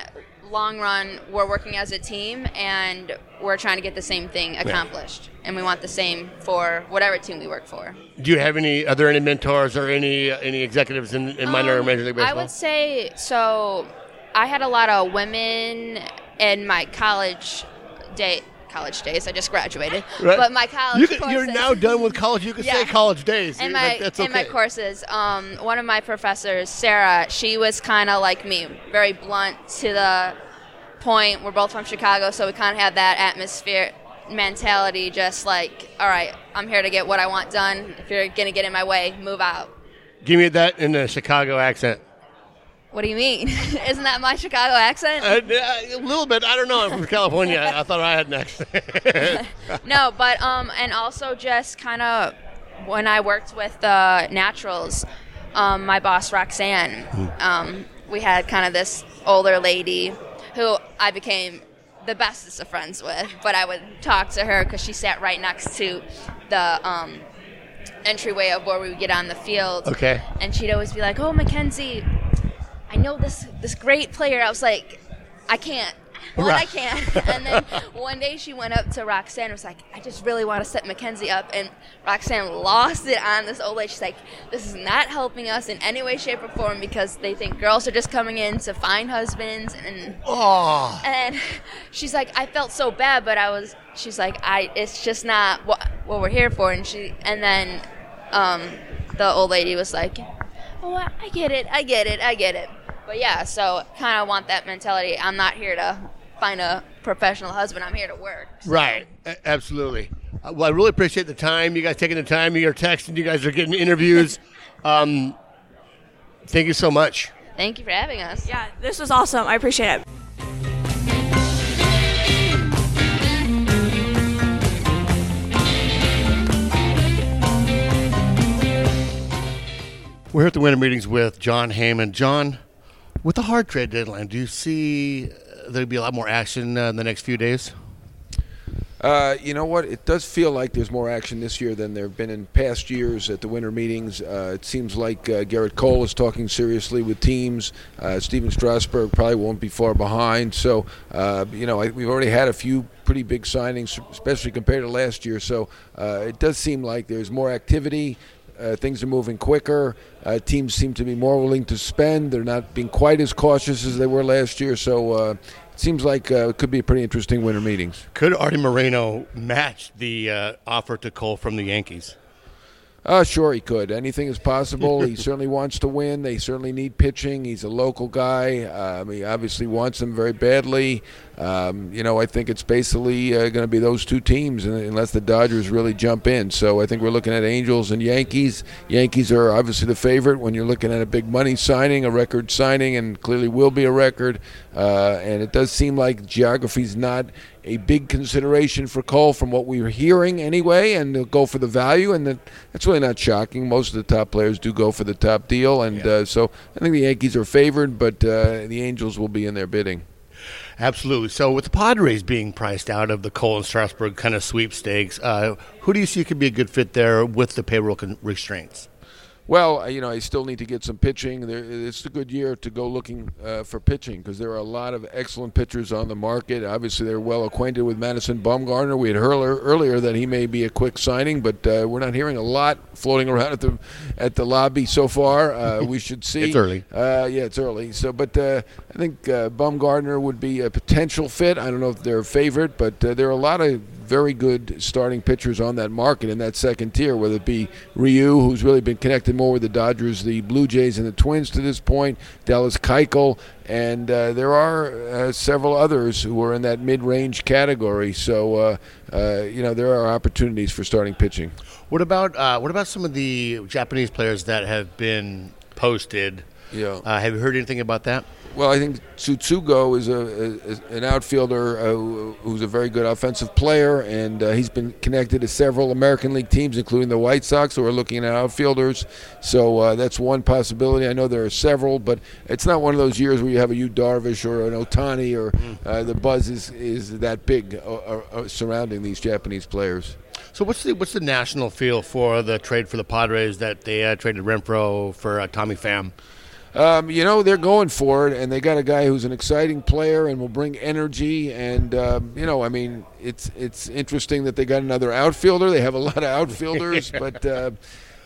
long run, we're working as a team and we're trying to get the same thing accomplished. And we want the same for whatever team we work for.
Do you have any? Are there any mentors or any any executives in, in minor or
Um,
major league baseball?
I would say so. I had a lot of women in my college day. College days. I just graduated,
Right.
but my college
You you're now done with college. You can say college days.
in my
like,
in my courses. Um, one of my professors, Sarah, she was kind of like me, very blunt to the point. We're both from Chicago, so we kind of have that atmosphere mentality, just like, all right, I'm here to get what I want done. If you're gonna get in my way, move out.
Give me that in a Chicago accent.
What do you mean? Isn't that my Chicago accent?
Uh, a little bit. I don't know. I'm from California. I thought I had an accent.
no, but um, and also just kind of when I worked with the Naturals, um, my boss Roxanne, um, we had kind of this older lady who I became the bestest of friends with. But I would talk to her because she sat right next to the um, entryway of where we would get on the field.
Okay.
And she'd always be like, "Oh, Mackenzie, I know this this great player." I was like, "I can't." One, I can't. And then one day she went up to Roxanne and was like, I just really want to set Mackenzie up. And Roxanne lost it on this old lady. She's like, this is not helping us in any way, shape, or form because they think girls are just coming in to find husbands. And,
oh,
and she's like, I felt so bad, but I was, she's like, I, it's just not what, what we're here for. And she, and then um, the old lady was like, oh, I get it, I get it, I get it. But yeah, so kind of want that mentality. I'm not here to find a professional husband. I'm here to work.
right. A- absolutely. Uh, well, I really appreciate the time. You guys taking the time. You're texting. You guys are getting interviews. Um, thank you so much.
Thank you for having us.
Yeah, this was awesome. I appreciate it.
We're here at the winter meetings with Jon Heyman. Jon, with the hard trade deadline, do you see uh, there'll be a lot more action uh, in the next few days?
Uh, you know what? It does feel like there's more action this year than there have been in past years at the winter meetings. Uh, it seems like uh, Gerrit Cole is talking seriously with teams. Uh, Stephen Strasburg probably won't be far behind. So, uh, you know, I, we've already had a few pretty big signings, especially compared to last year. So it does seem like there's more activity. Uh, things are moving quicker. Uh, teams seem to be more willing to spend. They're not being quite as cautious as they were last year. So uh, it seems like uh, it could be a pretty interesting winter meetings.
Could Artie Moreno match the uh, offer to Cole from the Yankees?
Uh, sure, he could. Anything is possible. he certainly wants to win. They certainly need pitching. He's a local guy. Um, he obviously wants them very badly. Um, you know, I think it's basically uh, going to be those two teams unless the Dodgers really jump in. So I think we're looking at Angels and Yankees. Yankees are obviously the favorite when you're looking at a big money signing, a record signing, and clearly will be a record. Uh, and it does seem like geography's not a big consideration for Cole from what we were hearing anyway, and they'll go for the value, and that, that's really not shocking. Most of the top players do go for the top deal, and uh, so I think the Yankees are favored, but uh, the Angels will be in their bidding.
Absolutely. So, with the Padres being priced out of the Cole and Strasburg kind of sweepstakes, uh, who do you see could be a good fit there with the payroll con- restraints?
Well, you know, I still need to get some pitching. There, it's a good year to go looking uh, for pitching because there are a lot of excellent pitchers on the market. Obviously, they're well acquainted with Madison Bumgarner. We had heard earlier that he may be a quick signing, but uh, we're not hearing a lot floating around at the at the lobby so far. Uh, we should see.
It's early.
Uh, yeah, it's early. So, but uh, I think uh, Bumgarner would be a potential fit. I don't know if they're a favorite, but uh, there are a lot of very good starting pitchers on that market in that second tier, whether it be Ryu, who's really been connected more with the Dodgers, the Blue Jays, and the Twins to this point, Dallas Keuchel, and uh, there are uh, several others who are in that mid-range category. So, uh, uh, you know, there are opportunities for starting pitching.
What about uh, what about some of the Japanese players that have been posted?
Yeah.
Uh, have you heard anything about that?
Well, I think Tsutsugo is a, is an outfielder uh, who's a very good offensive player, and uh, he's been connected to several American League teams, including the White Sox, who are looking at outfielders. So uh, that's one possibility. I know there are several, but it's not one of those years where you have a Yu Darvish or an Ohtani, or uh, the buzz is, is that big uh, uh, uh, surrounding these Japanese players.
So, what's the what's the national feel for the trade for the Padres that they uh, traded Renfroe for uh, Tommy Pham?
Um, you know they're going for it, and they got a guy who's an exciting player and will bring energy. And um, you know, I mean, it's it's interesting that they got another outfielder. They have a lot of outfielders, but uh,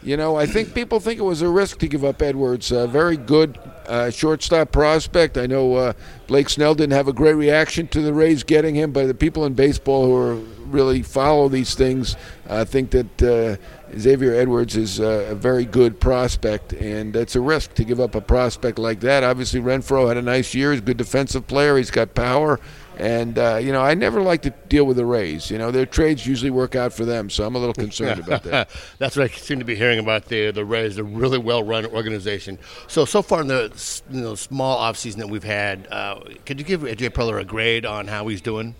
you know, I think people think it was a risk to give up Edwards. A very good uh, shortstop prospect. I know uh, Blake Snell didn't have a great reaction to the Rays getting him, but the people in baseball who are really follow these things uh, think that uh, Xavier Edwards is uh, a very good prospect, and it's a risk to give up a prospect like that. Obviously, Renfroe had a nice year. He's a good defensive player. He's got power, And uh, you know, I never like to deal with the Rays. You know, their trades usually work out for them, so I'm a little concerned about that.
That's what I seem to be hearing about the the Rays. A really well run organization. So so far in the you know, small offseason that we've had, uh, could you give AJ Preller a grade on how he's doing?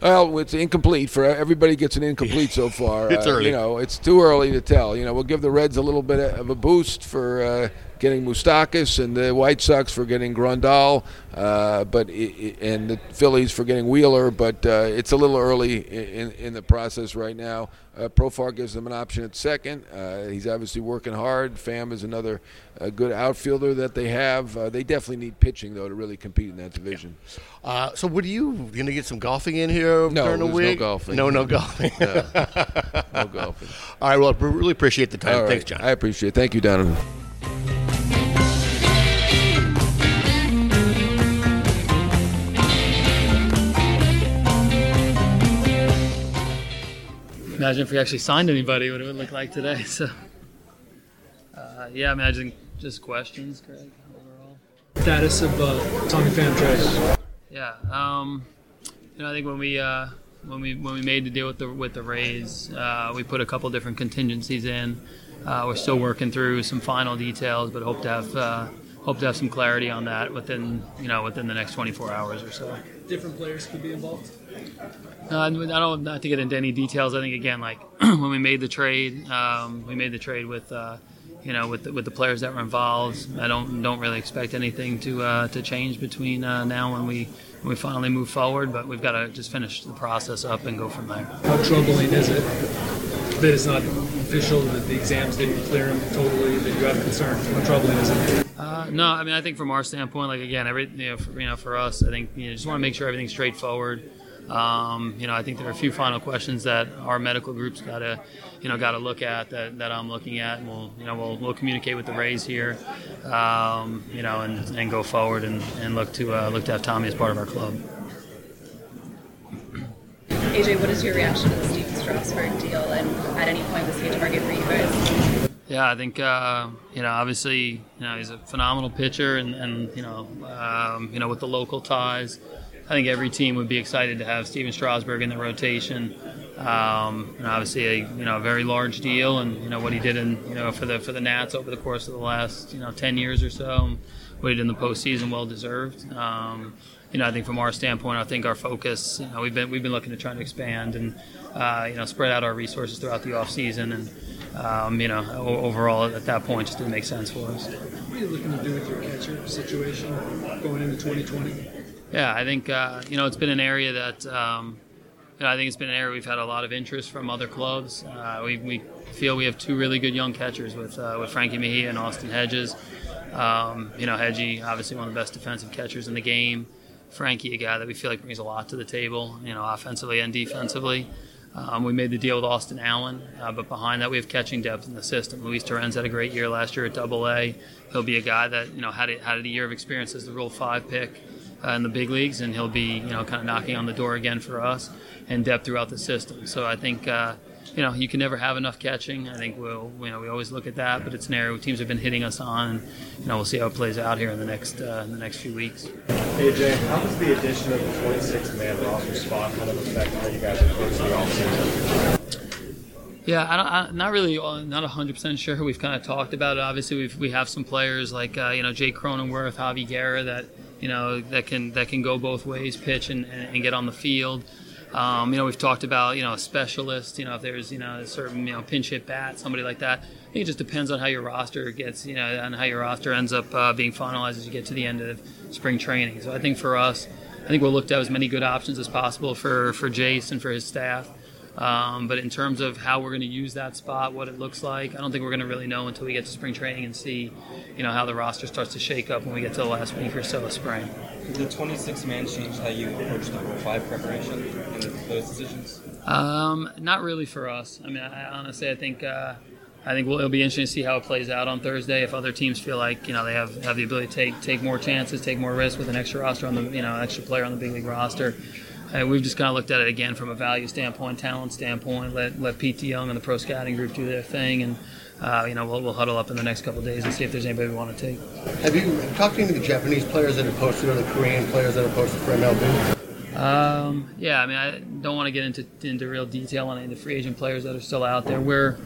Well, it's incomplete for everybody. Gets an incomplete so far.
It's
Uh,
early.
You know, it's too early to tell. You know, we'll give the Reds a little bit of a boost for uh, getting Moustakas, and the White Sox for getting Grandal, uh, but i i and the Phillies for getting Wheeler. But uh, it's a little early in, in the process right now. Uh, Profar gives them an option at second. Uh, he's obviously working hard. Pham is another uh, good outfielder that they have. Uh, they definitely need pitching though to really compete in that division.
Uh, so what are you going to get some golfing in here
No,
during the
there's no
week?
golfing.
No, no golfing.
No golfing.
All right. Well, I really appreciate the time.
Right.
Thanks, Jon.
I appreciate it. Thank you, Donovan.
Imagine if we actually signed anybody, what it would look like today. So, uh, yeah, imagine just questions, Craig, overall.
status of uh, Tommy Pham trade.
Yeah, um, you know, I think when we uh, when we when we made the deal with the with the Rays, uh, we put a couple different contingencies in. Uh, we're still working through some final details, but hope to have uh, hope to have some clarity on that within you know within the next 24 hours or so.
Different players could be involved.
No, I don't not to get into any details. I think again, like when we made the trade, um, we made the trade with, uh, you know, with the, with the players that were involved. I don't don't really expect anything to uh, to change between uh, now and we when we finally move forward. But we've got to just finish the process up and go from there.
How troubling is it that it's not official, that the exams didn't clear him totally, that you have concern? How troubling is it?
Uh, no, I mean I think from our standpoint, like again, every you know, for, you know, for us, I think you know, just want to make sure everything's straightforward. Um, you know, I think there are a few final questions that our medical groups got to, you know, got to look at that, that I'm looking at, and we'll, you know, we'll, we'll communicate with the Rays here, um, you know, and, and go forward and, and look to uh, look to have Tommy as part of our club.
AJ, what is your reaction to the Stephen Strasburg deal, and at any point was he a target for you guys?
Yeah, I think uh, you know. Obviously, you know he's a phenomenal pitcher, and, and you know, um, you know, with the local ties, I think every team would be excited to have Stephen Strasburg in the rotation. Um, and obviously, a you know, a very large deal, and you know what he did in you know for the for the Nats over the course of the last you know ten years or so, what he did in the postseason, well deserved. Um, you know, I think from our standpoint, I think our focus, you know, we've been we've been looking to try to expand and uh, you know spread out our resources throughout the off season and um, you know, overall at that point, just didn't make sense for us.
What are you looking to do with your catcher situation going into 2020?
Yeah, I think uh, you know it's been an area that um, you know, I think it's been an area we've had a lot of interest from other clubs. Uh, we, we feel we have two really good young catchers with uh, with Frankie Mejia and Austin Hedges. Um, you know, Hedgie, obviously one of the best defensive catchers in the game. Frankie, a guy that we feel like brings a lot to the table, you know, offensively and defensively. Um, we made the deal with Austin Allen, uh, but behind that we have catching depth in the system. Luis Torrens had a great year last year at Double A. He'll be a guy that you know had a, had a year of experience as the Rule Five pick uh, in the big leagues, and he'll be you know kind of knocking on the door again for us and depth throughout the system. So I think uh, you know you can never have enough catching. I think we'll you know we always look at that, but it's an area teams have been hitting us on, and you know we'll see how it plays out here in the next uh, in the next few weeks.
AJ, how does the addition of the 26 man roster spot kind of affect how you guys approach the offseason?
Yeah, I don't, I'm not really, uh, not 100% sure. We've kind of talked about it. Obviously, we've, we have some players like, uh, you know, Jake Cronenworth, Javi Guerra that, you know, that can that can go both ways, pitch and, and, get on the field. Um, you know, we've talked about, you know, a specialist, you know, if there's, you know, a certain, you know, pinch hit bat, somebody like that. I think it just depends on how your roster gets, you know, and how your roster ends up uh, being finalized as you get to the end of spring training. So I think for us, I think we'll look have as many good options as possible for, for Jace and for his staff. Um, but in terms of how we're going to use that spot, what it looks like, I don't think we're going to really know until we get to spring training and see, you know, how the roster starts to shake up when we get to the last week or so of spring.
Did the 26 man change how you approach the Rule 5 preparation and those decisions?
Um, not really for us. I mean, I, honestly, I think uh, I think we'll, it'll be interesting to see how it plays out on Thursday. If other teams feel like you know they have, have the ability to take take more chances, take more risks with an extra roster on the you know extra player on the big league roster. Uh, we've just kind of looked at it again from a value standpoint, talent standpoint. Let let Pete DeYoung and the pro scouting group do their thing, and uh, you know we'll, we'll huddle up in the next couple of days and see if there's anybody we want to take.
Have you talked to any of the Japanese players that are posted or the Korean players that are posted for MLB?
Um, yeah, I mean, I don't want to get into into real detail on any of the free agent players that are still out there. We're,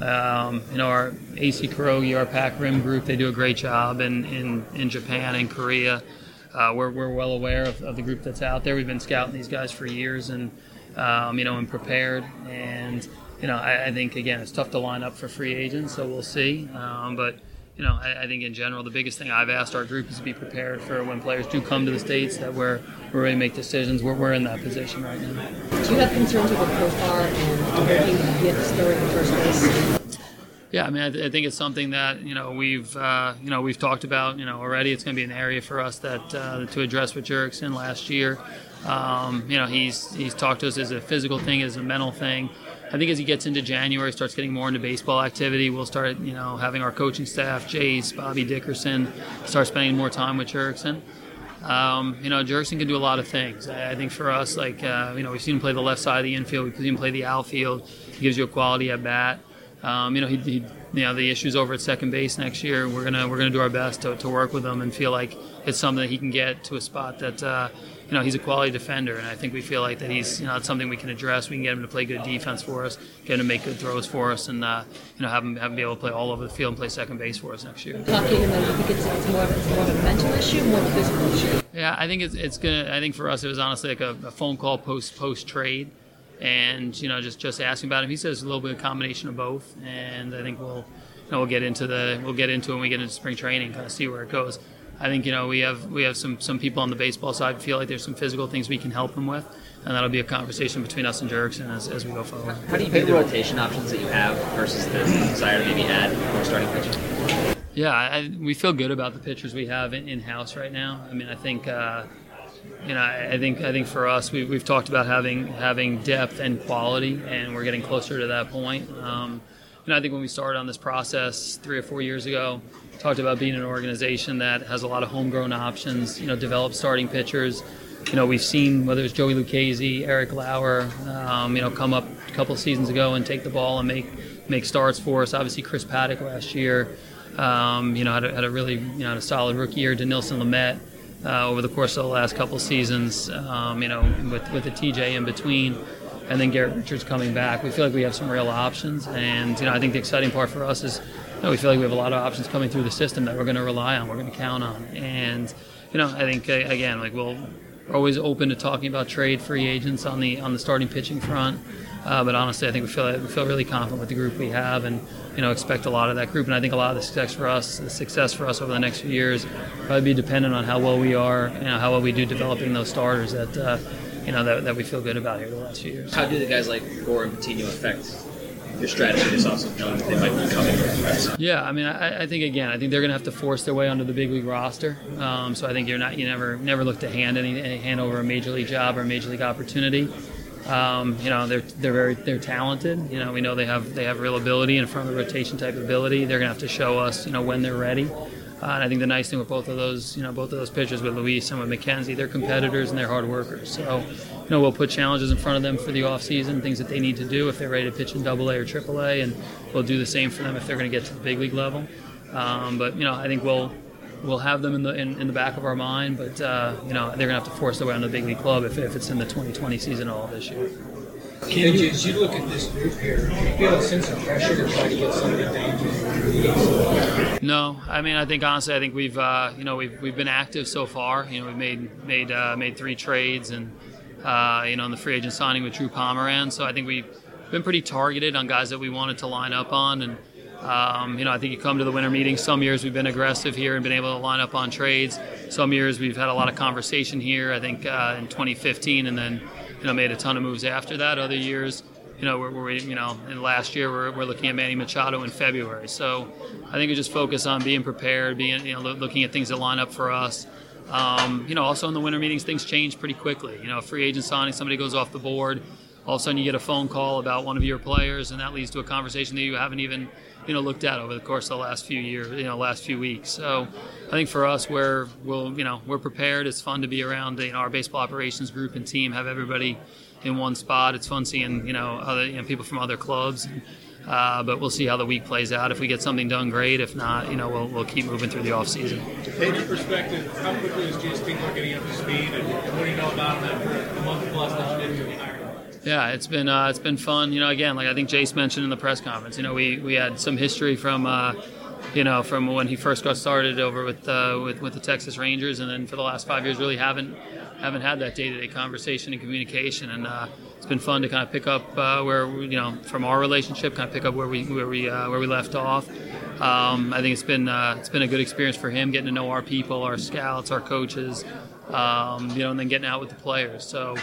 um, you know, our Acey Kohrogi, our Pac Rim group, they do a great job in, in, in Japan and Korea. Uh, we're, we're well aware of, of the group that's out there. We've been scouting these guys for years and, um, you know, and prepared. And, you know, I, I, think, again, it's tough to line up for free agents, so we'll see. Um, but, you know, I, I, think in general, the biggest thing I've asked our group is to be prepared for when players do come to the States that we're, we're ready to make decisions. We're, we're in that position right now.
Do you have concerns with Profar and looking get started in first place?
Yeah, I mean, I, th- I, think it's something that you know we've uh, you know we've talked about you know already. It's going to be an area for us that uh, to address with Jurickson last year. Um, you know, he's he's talked to us as a physical thing, as a mental thing. I think as he gets into January, starts getting more into baseball activity, we'll start, you know, having our coaching staff, Jace, Bobby Dickerson, start spending more time with Jurickson. Um, you know, Jurickson can do a lot of things. I, I think for us, like, uh, you know, we've seen him play the left side of the infield, we've seen him play the outfield. He gives you a quality at bat. Um, you know, he, he, you know, the issues over at second base next year. We're gonna we're gonna do our best to, to work with him and feel like it's something that he can get to a spot that uh, you know, he's a quality defender, and I think we feel like that he's, you know, it's something we can address. We can get him to play good defense for us, get him to make good throws for us, and uh, you know, have him, have him be able to play all over the field and play second base for us next year.
Talking, then you think it's, it's more, it's more of a mental issue, more of a physical issue.
Yeah, I think it's, it's gonna. I think for us, it was honestly like a, a phone call post post trade, and you know, just just asking about him. He says it's a little bit of a combination of both, and I think we'll. You know, we'll get into the we'll get into it when we get into spring training, kind of see where it goes. I think you know we have we have some some people on the baseball side feel like there's some physical things we can help them with, and that'll be a conversation between us and Jurickson as, as we go forward.
How do you view the rotation options that you have versus the desire to maybe add more starting pitching?
Yeah, I, we feel good about the pitchers we have in house right now. I mean, I think. Uh, you know, I think I think for us, we, we've talked about having having depth and quality, and we're getting closer to that point. Um, know, I think when we started on this process three or four years ago, talked about being an organization that has a lot of homegrown options, you know, develop starting pitchers. You know, we've seen whether it's Joey Lucchesi, Eric Lauer, um, you know, come up a couple seasons ago and take the ball and make make starts for us. Obviously, Chris Paddack last year, um, you know, had a, had a, really you know a solid rookie year. Dinelson Lamet uh, over the course of the last couple seasons, um, you know, with with the TJ in between and then Garrett Richards coming back. We feel like we have some real options, and you know I think the exciting part for us is you know, we feel like we have a lot of options coming through the system that we're going to rely on, we're going to count on, and you know I think uh, again like we'll we're always open to talking about trade free agents on the on the starting pitching front. Uh, but honestly, I think we feel we feel really confident with the group we have, and you know expect a lot of that group. And I think a lot of the success for us, the success for us over the next few years, probably be dependent on how well we are, you know, how well we do developing those starters that uh, you know that, that we feel good about here the last few years.
How do the guys like Gore and Patino affect your strategy this also knowing that they might be coming?
Yeah, I mean, I, I, think again, I think they're going to have to force their way onto the big league roster. Um, so I think you're not, you never, never look to hand any, hand over a major league job or a major league opportunity. Um, you know, they're they're very they're talented. You know, we know they have they have real ability and front of the rotation type ability. They're to have to show us, you know, when they're ready. Uh, and I think the nice thing with both of those, you know, both of those pitchers with Luis and with MacKenzie, they're competitors and they're hard workers. So, you know, we'll put challenges in front of them for the off season, things that they need to do if they're ready to pitch in Double A or Triple A, and we'll do the same for them if they're going to get to the big league level. Um, but you know, I think we'll we'll have them in the in, in the back of our mind. But uh, you know, they're going to have to force their way on the big league club if, if it's in the 2020 season all this year.
Can you, as you look at this group here, do you feel a sense of pressure to try to get somebody down to
No, I mean, I think honestly, I think we've uh, you know we've, we've been active so far. You know, we've made made uh, made three trades and uh, you know in the free agent signing with Drew Pomeranz. So I think we've been pretty targeted on guys that we wanted to line up on and. Um, you know, I think you come to the winter meetings. Some years we've been aggressive here and been able to line up on trades. Some years we've had a lot of conversation here. I think uh, in 2015, and then you know, made a ton of moves after that. Other years, you know, we're, we're you know, in last year we're, we're looking at Manny Machado in February. So I think we just focus on being prepared, being you know, looking at things that line up for us. Um, you know, also in the winter meetings, things change pretty quickly. You know, free agent signing, somebody goes off the board, all of a sudden you get a phone call about one of your players, and that leads to a conversation that you haven't even you know looked at over the course of the last few years, you know, last few weeks. So I think for us, we're we'll you know we're prepared. It's fun to be around you know our baseball operations group and team, have everybody in one spot. It's fun seeing you know other you know, people from other clubs. And, Uh, but we'll see how the week plays out. If we get something done, great. If not, you know, we'll, we'll keep moving through the off season.
From your perspective, how quickly is Jace getting up to speed, and what do you know about him after a month plus that you him?
Yeah, it's been uh, it's been fun. You know, again, like I think Jace mentioned in the press conference. You know, we, we had some history from uh, you know from when he first got started over with uh, with with the Texas Rangers, and then for the last five years, really haven't haven't had that day to day conversation and communication. And uh, it's been fun to kind of pick up uh, where you know from our relationship, kind of pick up where we where we uh, where we left off. Um, I think it's been uh, it's been a good experience for him getting to know our people, our scouts, our coaches, um, you know, and then getting out with the players. So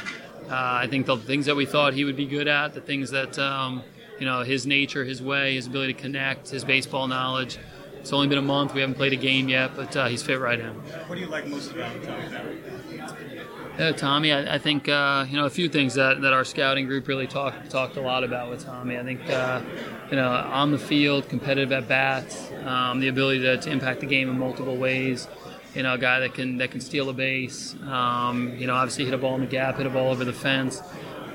I think the things that we thought he would be good at, the things that um, you know, his nature, his way, his ability to connect, his baseball knowledge. It's only been a month. We haven't played a game yet, but uh, he's fit right in.
What do you like most about Tommy?
Uh, Tommy, I, I think uh, you know a few things that, that our scouting group really talked talked a lot about with Tommy. I think uh, you know on the field, competitive at bats, um, the ability to, to impact the game in multiple ways. You know, a guy that can that can steal a base. Um, you know, obviously hit a ball in the gap, hit a ball over the fence,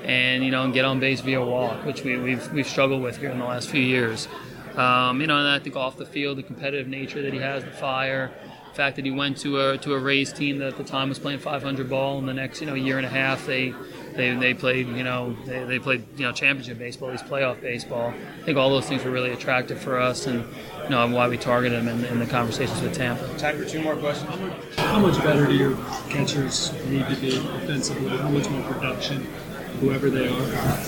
and you know, and get on base via walk, which we, we've we've struggled with here in the last few years. Um, you know, and I think off the field, the competitive nature that he has, the fire, the fact that he went to a to a Rays team that at the time was playing 500 ball, and the next you know year and a half they they, they played you know they, they played you know championship baseball, at least playoff baseball. I think all those things were really attractive for us, and you know why we targeted them in, in the conversations with Tampa.
Time for two more questions.
How much better do your catchers need to be offensively? How much more production, whoever they are?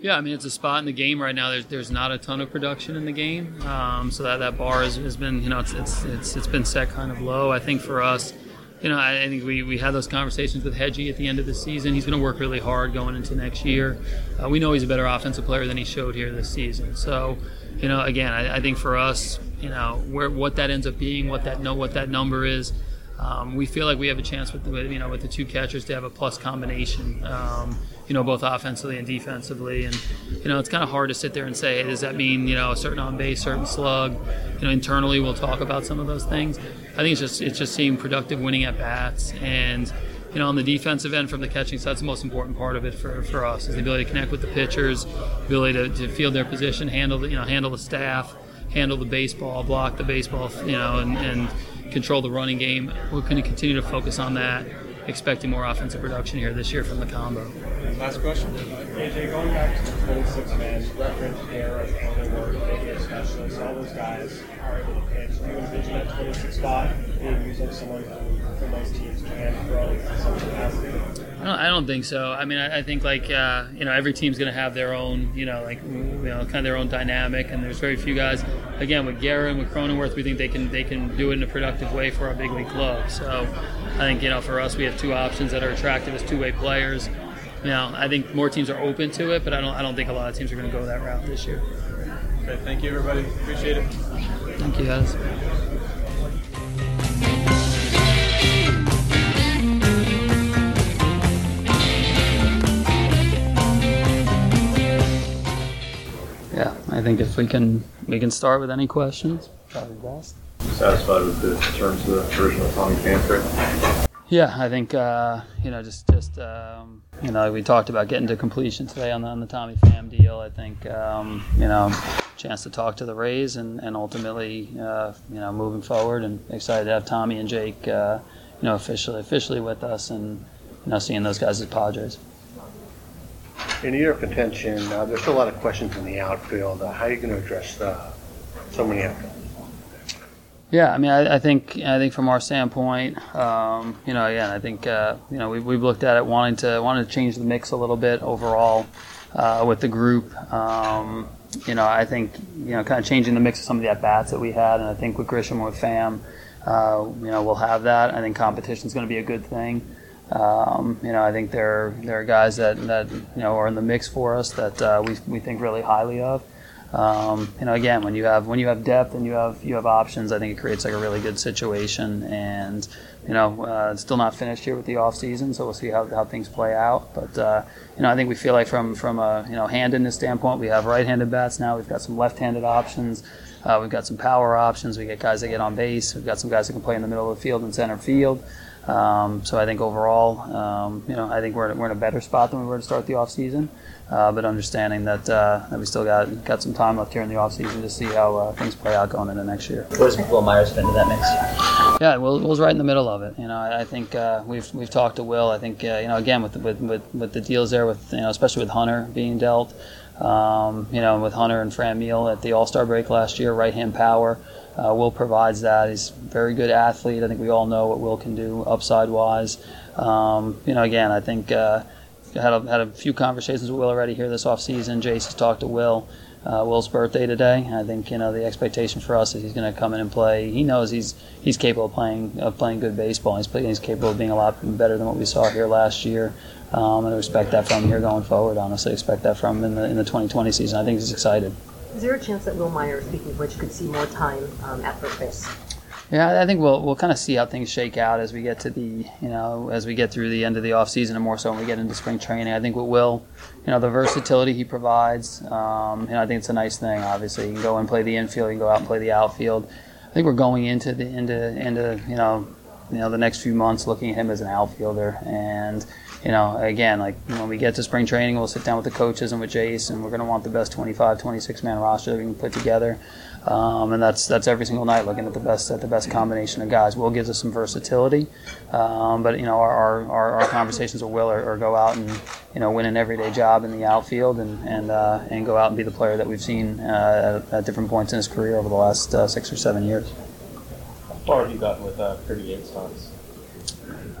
Yeah, I mean it's a spot in the game right now. There's there's not a ton of production in the game, um, so that, that bar has, has been you know it's, it's it's it's been set kind of low. I think for us, you know, I, think we, we had those conversations with Hedgie at the end of the season. He's going to work really hard going into next year. Uh, we know he's a better offensive player than he showed here this season. So, you know, again, I, I think for us, you know, where what that ends up being, what that what that number is. Um, we feel like we have a chance with, the, you know with the two catchers to have a plus combination, um, you know both offensively and defensively, and you know it's kind of hard to sit there and say, hey, does that mean you know a certain on base, certain slug? You know internally we'll talk about some of those things. I think it's just it's just seeing productive winning at bats and. You know, on the defensive end from the catching side, that's the most important part of it for, for us is the ability to connect with the pitchers, ability to, to field their position, handle the, you know handle the staff, handle the baseball, block the baseball, you know, and, and control the running game. We're going to continue to focus on that, expecting more offensive production here this year from the combo.
Last question. AJ, going back to the 26 man, reference Garrett, Cronenworth, maybe a specialist, all those guys are able to pitch. Do you envision that 26 spot being used like someone who, from those teams can throw in some capacity?
I don't, I don't think so. I mean, I, I think like uh, you know every team's going to have their own you know like you know kind of their own dynamic, and there's very few guys. Again, with and with Cronenworth, we think they can they can do it in a productive way for our big league club. So I think you know for us, we have two options that are attractive as two way players. You know, I think more teams are open to it, but I don't I don't think a lot of teams are going to go that route this year.
Okay, thank you, everybody. Appreciate it.
Thank you, guys. Think if we can we can start with any questions, probably best.
Satisfied with the terms of the original Tommy Pham?
Yeah, I think uh, you know just just um, you know we talked about getting to completion today on the, on the Tommy Pham deal. I think um, you know chance to talk to the Rays and and ultimately uh, you know moving forward and excited to have Tommy and Jake uh, you know officially officially with us and you know seeing those guys as Padres.
In your contention, uh, there's still a lot of questions in the outfield. Uh, how are you going to address so many outfielders?
Yeah, I mean, I, I think I think from our standpoint, um, you know, again, I think uh, you know we've, we've looked at it wanting to wanting to change the mix a little bit overall uh, with the group. Um, you know, I think you know kind of changing the mix of some of the at bats that we had, and I think with Grisham with Pham, uh, you know, we'll have that. I think competition is going to be a good thing. Um, you know, I think there there are guys that, that you know are in the mix for us that uh, we we think really highly of. Um, you know, again, when you have when you have depth and you have you have options, I think it creates like a really good situation. And you know, uh, still not finished here with the off season, so we'll see how, how things play out. But uh, you know, I think we feel like from from a you know handedness standpoint, we have right-handed bats now. We've got some left-handed options. Uh, we've got some power options. We get guys that get on base. We've got some guys that can play in the middle of the field and center field. Um, so I think overall, um, you know, I think we're, we're in a better spot than we were to start the off season. Uh, but understanding that uh, that we still got got some time left here in the off season to see how uh, things play out going into next year.
Where's Wil Myers fit into that mix?
Yeah, Wil, Wil's right in the middle of it. You know, I, I think uh, we've we've talked to Wil. I think uh, you know again with, with with with the deals there with you know especially with Hunter being dealt. Um, you know, with Hunter and Franmil at the All Star break last year, right hand power. Uh, Wil provides that. He's a very good athlete. I think we all know what Wil can do upside wise. Um, you know, again, I think uh, had a, had a few conversations with Wil already here this offseason. Jace has talked to Wil. Uh, Wil's birthday today. I think you know the expectation for us is he's going to come in and play. He knows he's he's capable of playing of playing good baseball. He's playing, he's capable of being a lot better than what we saw here last year. Um, and I expect that from him here going forward. Honestly, expect that from him in the in the 2020 season. I think he's excited.
Is there a chance that Wil Meyer, speaking of which, could see more time um, at first base?
Yeah, I think we'll we'll kind of see how things shake out as we get to the you know as we get through the end of the off season and more so when we get into spring training. I think what will you know the versatility he provides. Um, you know, I think it's a nice thing. Obviously, you can go and play the infield, you can go out and play the outfield. I think we're going into the into into you know you know the next few months looking at him as an outfielder and you know, again, like when we get to spring training, we'll sit down with the coaches and with Jace, and we're going to want the best 25, 26 man roster that we can put together. Um, and that's that's every single night looking at the best at the best combination of guys. Wil gives us some versatility, um, but you know our, our, our, conversations with Wil are, are, go out and you know win an everyday job in the outfield and and uh, and go out and be the player that we've seen uh, at, at, different points in his career over the last uh, six or seven years.
How far have you gotten with uh, Kirby Yates'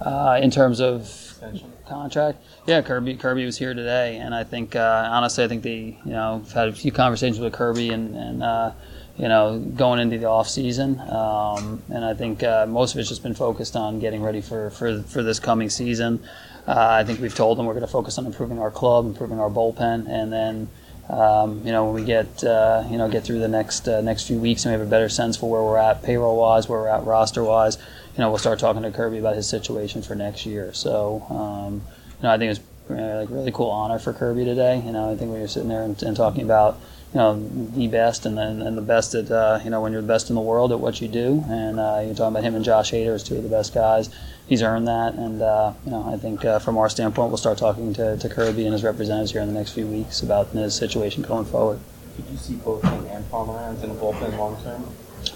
uh, in terms of extension? Contract. Yeah, Kirby. Kirby was here today, and I think uh, honestly, I think the you know I've had a few conversations with Kirby, and, and uh, you know going into the off season, um, and I think uh, most of it's just been focused on getting ready for for, for this coming season. Uh, I think we've told them we're going to focus on improving our club, improving our bullpen, and then. Um, you know, when we get uh, you know get through the next uh, next few weeks and we have a better sense for where we're at payroll wise, where we're at roster wise, you know, we'll start talking to Kirby about his situation for next year. So, um, you know, I think it's uh, like really cool honor for Kirby today. You know, I think we were sitting there and, and talking about you know the best and then and the best at uh, you know when you're the best in the world at what you do, and uh, you're talking about him and Josh Hader as two of the best guys. He's earned that, and uh, you know I think uh, from our standpoint, we'll start talking to, to Kirby and his representatives here in the next few weeks about his situation going forward.
Could you see both him and Pomeranz in the bullpen long term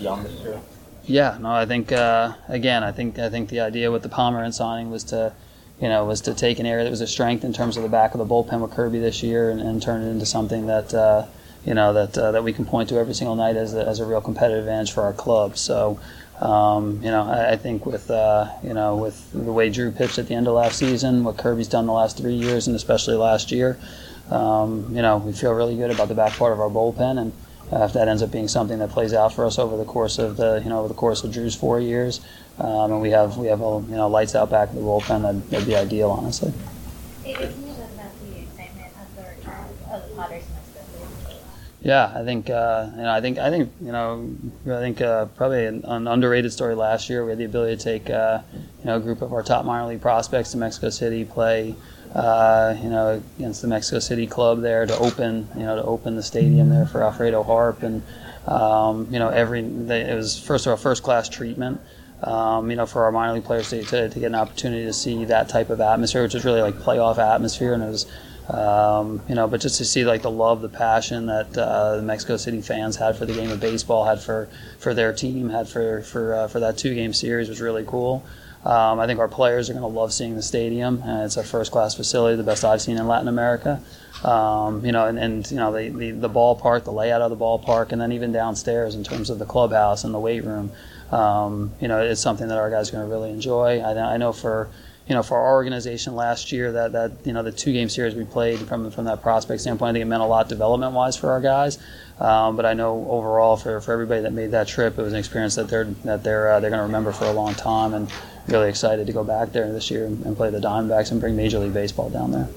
beyond this year?
Yeah, no, I think uh, again, I think I think the idea with the Pomeranz signing was to, you know, was to take an area that was a strength in terms of the back of the bullpen with Kirby this year and, and turn it into something that, uh, you know, that uh, that we can point to every single night as a, as a real competitive advantage for our club. So. Um, you know, I, I think with uh, you know with the way Drew pitched at the end of last season, what Kirby's done the last three years, and especially last year, um, you know, we feel really good about the back part of our bullpen, and uh, if that ends up being something that plays out for us over the course of the you know over the course of Drew's four years, um, and we have we have a, you know lights out back of the bullpen, that'd, that'd be ideal, honestly. Yeah, I think uh, you know. I think I think you know. I think uh, probably an, an, underrated story last year. We had the ability to take uh, you know a group of our top minor league prospects to Mexico City, play uh, you know, against the Mexico City club there to open, you know, to open the stadium there for Alfredo Harp, and um, you know, every they, it was first of all first class treatment. Um, you know, for our minor league players to, to, to, get an opportunity to see that type of atmosphere, which is really like playoff atmosphere, and it was, um, you know, but just to see like the love, the passion that uh, the Mexico City fans had for the game of baseball, had for, for their team, had for for uh, for that two game series was really cool. Um, I think our players are going to love seeing the stadium. Uh, it's a first-class facility, the best I've seen in Latin America. Um, you know, and, and you know the, the, the ballpark, the layout of the ballpark, and then even downstairs in terms of the clubhouse and the weight room. Um, you know, it's something that our guys are going to really enjoy. I, I know for you know, for our organization last year, that, that you know the two game series we played from from that prospect standpoint, I think it meant a lot development wise for our guys. Um, but I know overall for, for everybody that made that trip, it was an experience that they're that they're uh, they're going to remember for a long time, and really excited to go back there this year and, and play the Diamondbacks and bring Major League Baseball down there.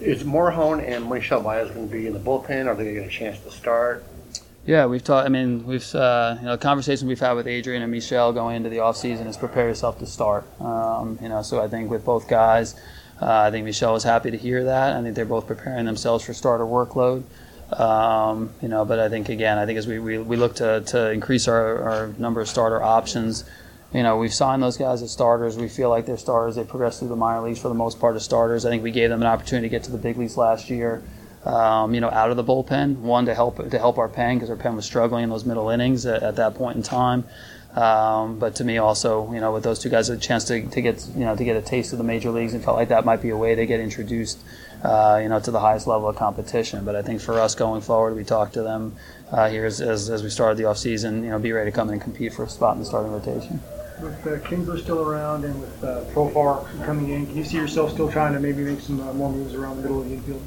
Is Morejon and Michel Baez going to be in the bullpen? Are they going to get a chance to start?
Yeah, we've talked. I mean, we've uh, you know conversations we've had with Adrian and Michel going into the off season is prepare yourself to start. Um, you know, so I think with both guys, uh, I think Michel was happy to hear that. I think they're both preparing themselves for starter workload. Um, you know, but I think again, I think as we, we, we look to, to increase our, our number of starter options, you know, we've signed those guys as starters. We feel like they're starters. They progressed through the minor leagues for the most part as starters. I think we gave them an opportunity to get to the big leagues last year. Um, you know, out of the bullpen, one to help to help our pen because our pen was struggling in those middle innings at, at that point in time. Um, but to me, also, you know, with those two guys, a chance to, to get you know to get a taste of the major leagues, and felt like that might be a way to get introduced, uh, you know, to the highest level of competition. But I think for us going forward, we talked to them uh, here as, as, as we started the offseason, you know, be ready to come in and compete for a spot in the starting rotation.
With uh, Kinsler still around and with uh, Profar coming in, can you see yourself still trying to maybe make some uh, more moves around the middle of the infield?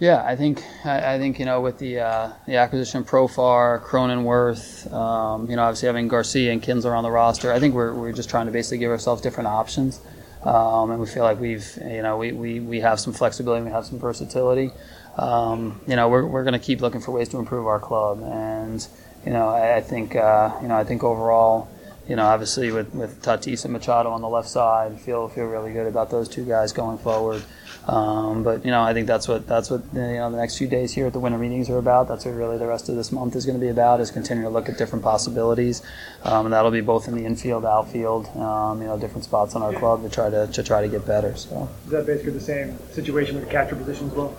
Yeah, I think I, I think you know with the uh, the acquisition of Profar, Cronenworth, um, you know obviously having Garcia and Kinsler on the roster, I think we're, we're just trying to basically give ourselves different options, um, and we feel like we've you know we, we, we have some flexibility, we have some versatility. Um, you know we're, we're going to keep looking for ways to improve our club, and you know I, I think uh, you know I think overall. You know, obviously with, with Tatis and Machado on the left side, feel feel really good about those two guys going forward. Um, but you know, I think that's what that's what you know the next few days here at the winter meetings are about. That's what really the rest of this month is going to be about. Is continuing to look at different possibilities, um, and that'll be both in the infield, outfield, um, you know, different spots on our club to try to to try to get better. So
Is that basically the same situation with the catcher position as well?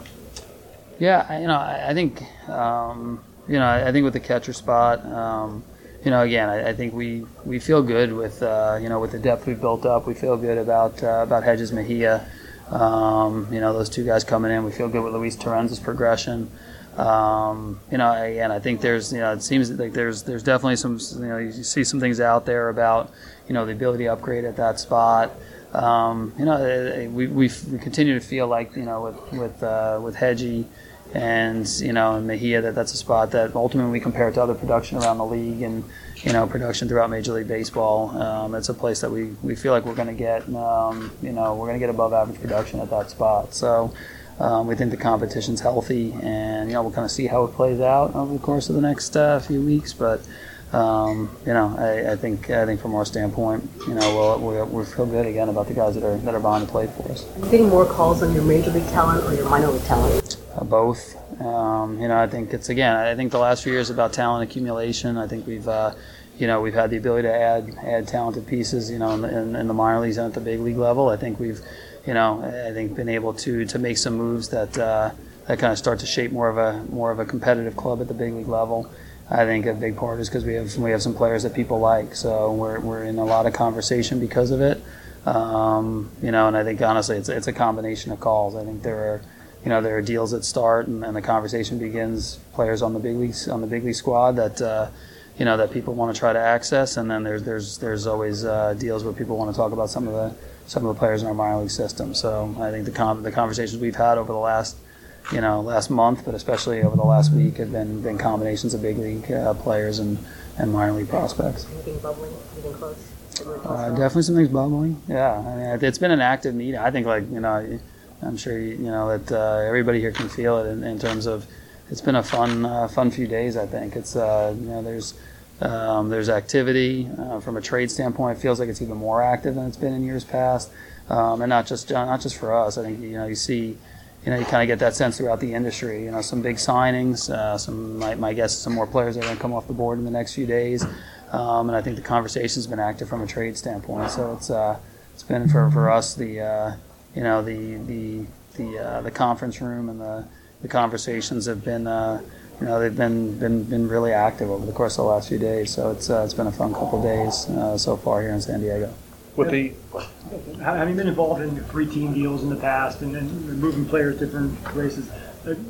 yeah, I- you know, I, I think um, you know I, I think with the catcher spot. Um, you know, again, I, I think we, we feel good with uh, you know with the depth we've built up. We feel good about uh, about Hedges Mejia. Um, you know, those two guys coming in. We feel good with Luis Torrens's progression. Um, you know, again, I think there's, you know, it seems like there's, there's definitely some, you know, you see some things out there about, you know, the ability to upgrade at that spot. Um, you know, eh, eh, we, we, we continue to feel like, you know, with, with, uh, with Hedgie and, you know, and Mejia, that that's a spot that ultimately we compare to other production around the league and, you know, production throughout Major League Baseball. Um, it's a place that we, we feel like we're going to get, um, you know, we're going to get above average production at that spot. So um, we think the competition's healthy, and you know we'll kind of see how it plays out over the course of the next uh, few weeks. But um, you know, I, I think I think from our standpoint, you know, we'll, we we feel good again about the guys that are that are behind the plate for us.
Are you getting more calls on your major league talent or your minor league talent?
Uh, both. Um, you know, I think it's again. I think the last few years about talent accumulation. I think we've, uh, you know, we've had the ability to add add talented pieces. You know, in the, in, in the minor leagues and at the big league level. I think we've, you know, I think been able to to make some moves that uh, that kind of start to shape more of a more of a competitive club at the big league level. I think a big part is because we have we have some players that people like, so we're, we're in a lot of conversation because of it. Um, you know, and I think honestly, it's it's a combination of calls. I think there are you know there are deals that start and, and the conversation begins. Players on the big leagues on the big league squad that uh, you know that people want to try to access, and then there's there's there's always uh, deals where people want to talk about some of the some of the players in our minor league system. So I think the con- the conversations we've had over the last you know last month, but especially over the last week, have been been combinations of big league uh, players and and minor league prospects.
Anything bubbling? Anything close?
Uh, definitely something's bubbling. Yeah, I mean, it's been an active meeting. I think, like you know, I'm sure you, know that uh, everybody here can feel it in, in terms of it's been a fun, uh, fun few days. I think it's uh, you know there's um, there's activity uh, from a trade standpoint. It feels like it's even more active than it's been in years past, um, and not just not just for us. I think you know you see. You know, you kind of get that sense throughout the industry. You know, some big signings. Uh, some, my, my guess, some more players are going to come off the board in the next few days. Um, and I think the conversation's been active from a trade standpoint. So it's uh, it's been for, for us the uh, you know the the the uh, the conference room and the the conversations have been uh, you know they've been, been been really active over the course of the last few days. So it's uh, it's been a fun couple of days uh, so far here in San Diego.
With the have you been involved in three team deals in the past and then moving players different places?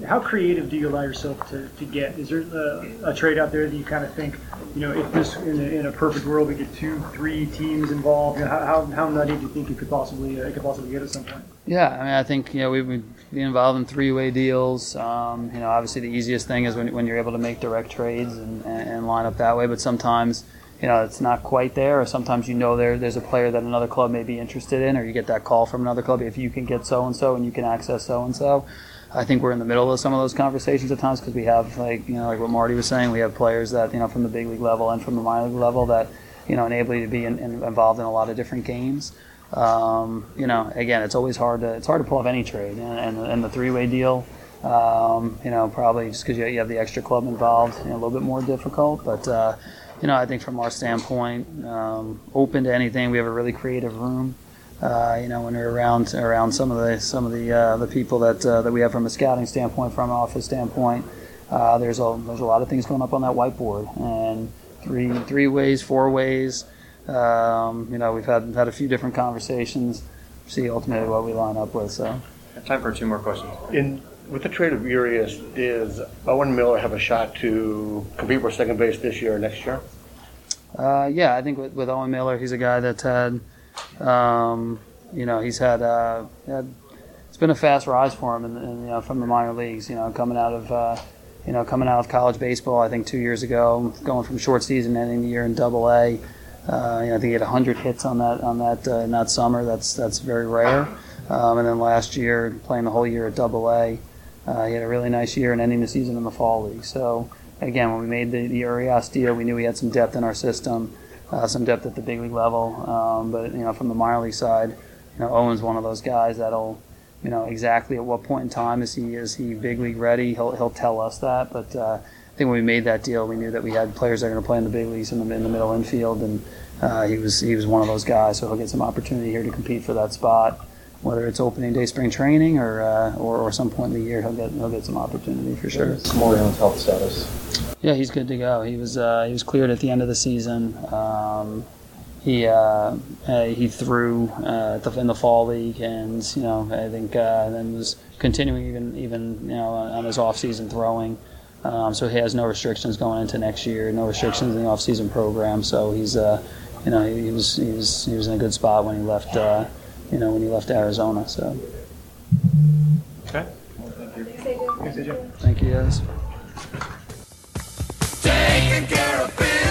How creative do you allow yourself to, to get? Is there a, a trade out there that you kind of think, you know, if this in a, in a perfect world we get two, three teams involved, you know, how, how, nutty do you think it could possibly uh, it could possibly get at some point?
Yeah, I mean, I think you know we would be involved in three-way deals. Um, you know, obviously the easiest thing is when, when you're able to make direct trades and, and, and line up that way. But sometimes, you know, it's not quite there, or sometimes you know there there's a player that another club may be interested in, or you get that call from another club if you can get so and so and you can access so and so. I think we're in the middle of some of those conversations at times because we have like you know like what Marty was saying, we have players that you know from the big league level and from the minor league level that you know enable you to be in, in, involved in a lot of different games. Um, you know, again, it's always hard to it's hard to pull off any trade, and, and, and the three way deal, um, you know, probably just because you, you have the extra club involved, you know, a little bit more difficult. But uh, you know, I think from our standpoint, um, open to anything. We have a really creative room. Uh, you know, when we're around around some of the some of the uh, the people that uh, that we have from a scouting standpoint, from an office standpoint, uh, there's a there's a lot of things going up on that whiteboard, and three three ways, four ways. Um, you know, we've had had a few different conversations. See ultimately what we line up with. So,
Time for two more questions.
In, with the trade of Urias, does Owen Miller have a shot to compete for second base this year or next year?
Uh, yeah, I think with, with Owen Miller, he's a guy that's had, um, you know, he's had, uh, had, it's been a fast rise for him, in, in, you know, from the minor leagues. You know, coming out of, uh, you know, coming out of college baseball, I think two years ago, going from short season ending the year in Double A. Uh, you know, I think he had 100 hits on that on that uh, in that summer. That's that's very rare. Um, and then last year, playing the whole year at Double A, uh, he had a really nice year and ending the season in the fall league. So again, when we made the, the Urias deal, we knew we had some depth in our system, uh, some depth at the big league level. Um, but you know, from the minor league side, you know, Owen's one of those guys that'll, you know, exactly at what point in time is he is he big league ready? He'll he'll tell us that. But uh, I think when we made that deal, we knew that we had players that are going to play in the big leagues in the, in the middle infield, and uh, he was he was one of those guys. So he'll get some opportunity here to compete for that spot. Whether it's opening day spring training or, uh, or or some point in the year, he'll get he'll get some opportunity for sure.
Morejon's health status.
Yeah, he's good to go. He was uh, he was cleared at the end of the season. Um, he uh, uh, he threw uh, in the fall league, and you know I think uh, then was continuing even even you know on his off season throwing. Um, so he has no restrictions going into next year, no restrictions in the off season program. So he's uh, you know he, he was he was he was in a good spot when he left uh, you know when he left Arizona. So
Okay. Thank you.
thank you guys.
Taking care of business.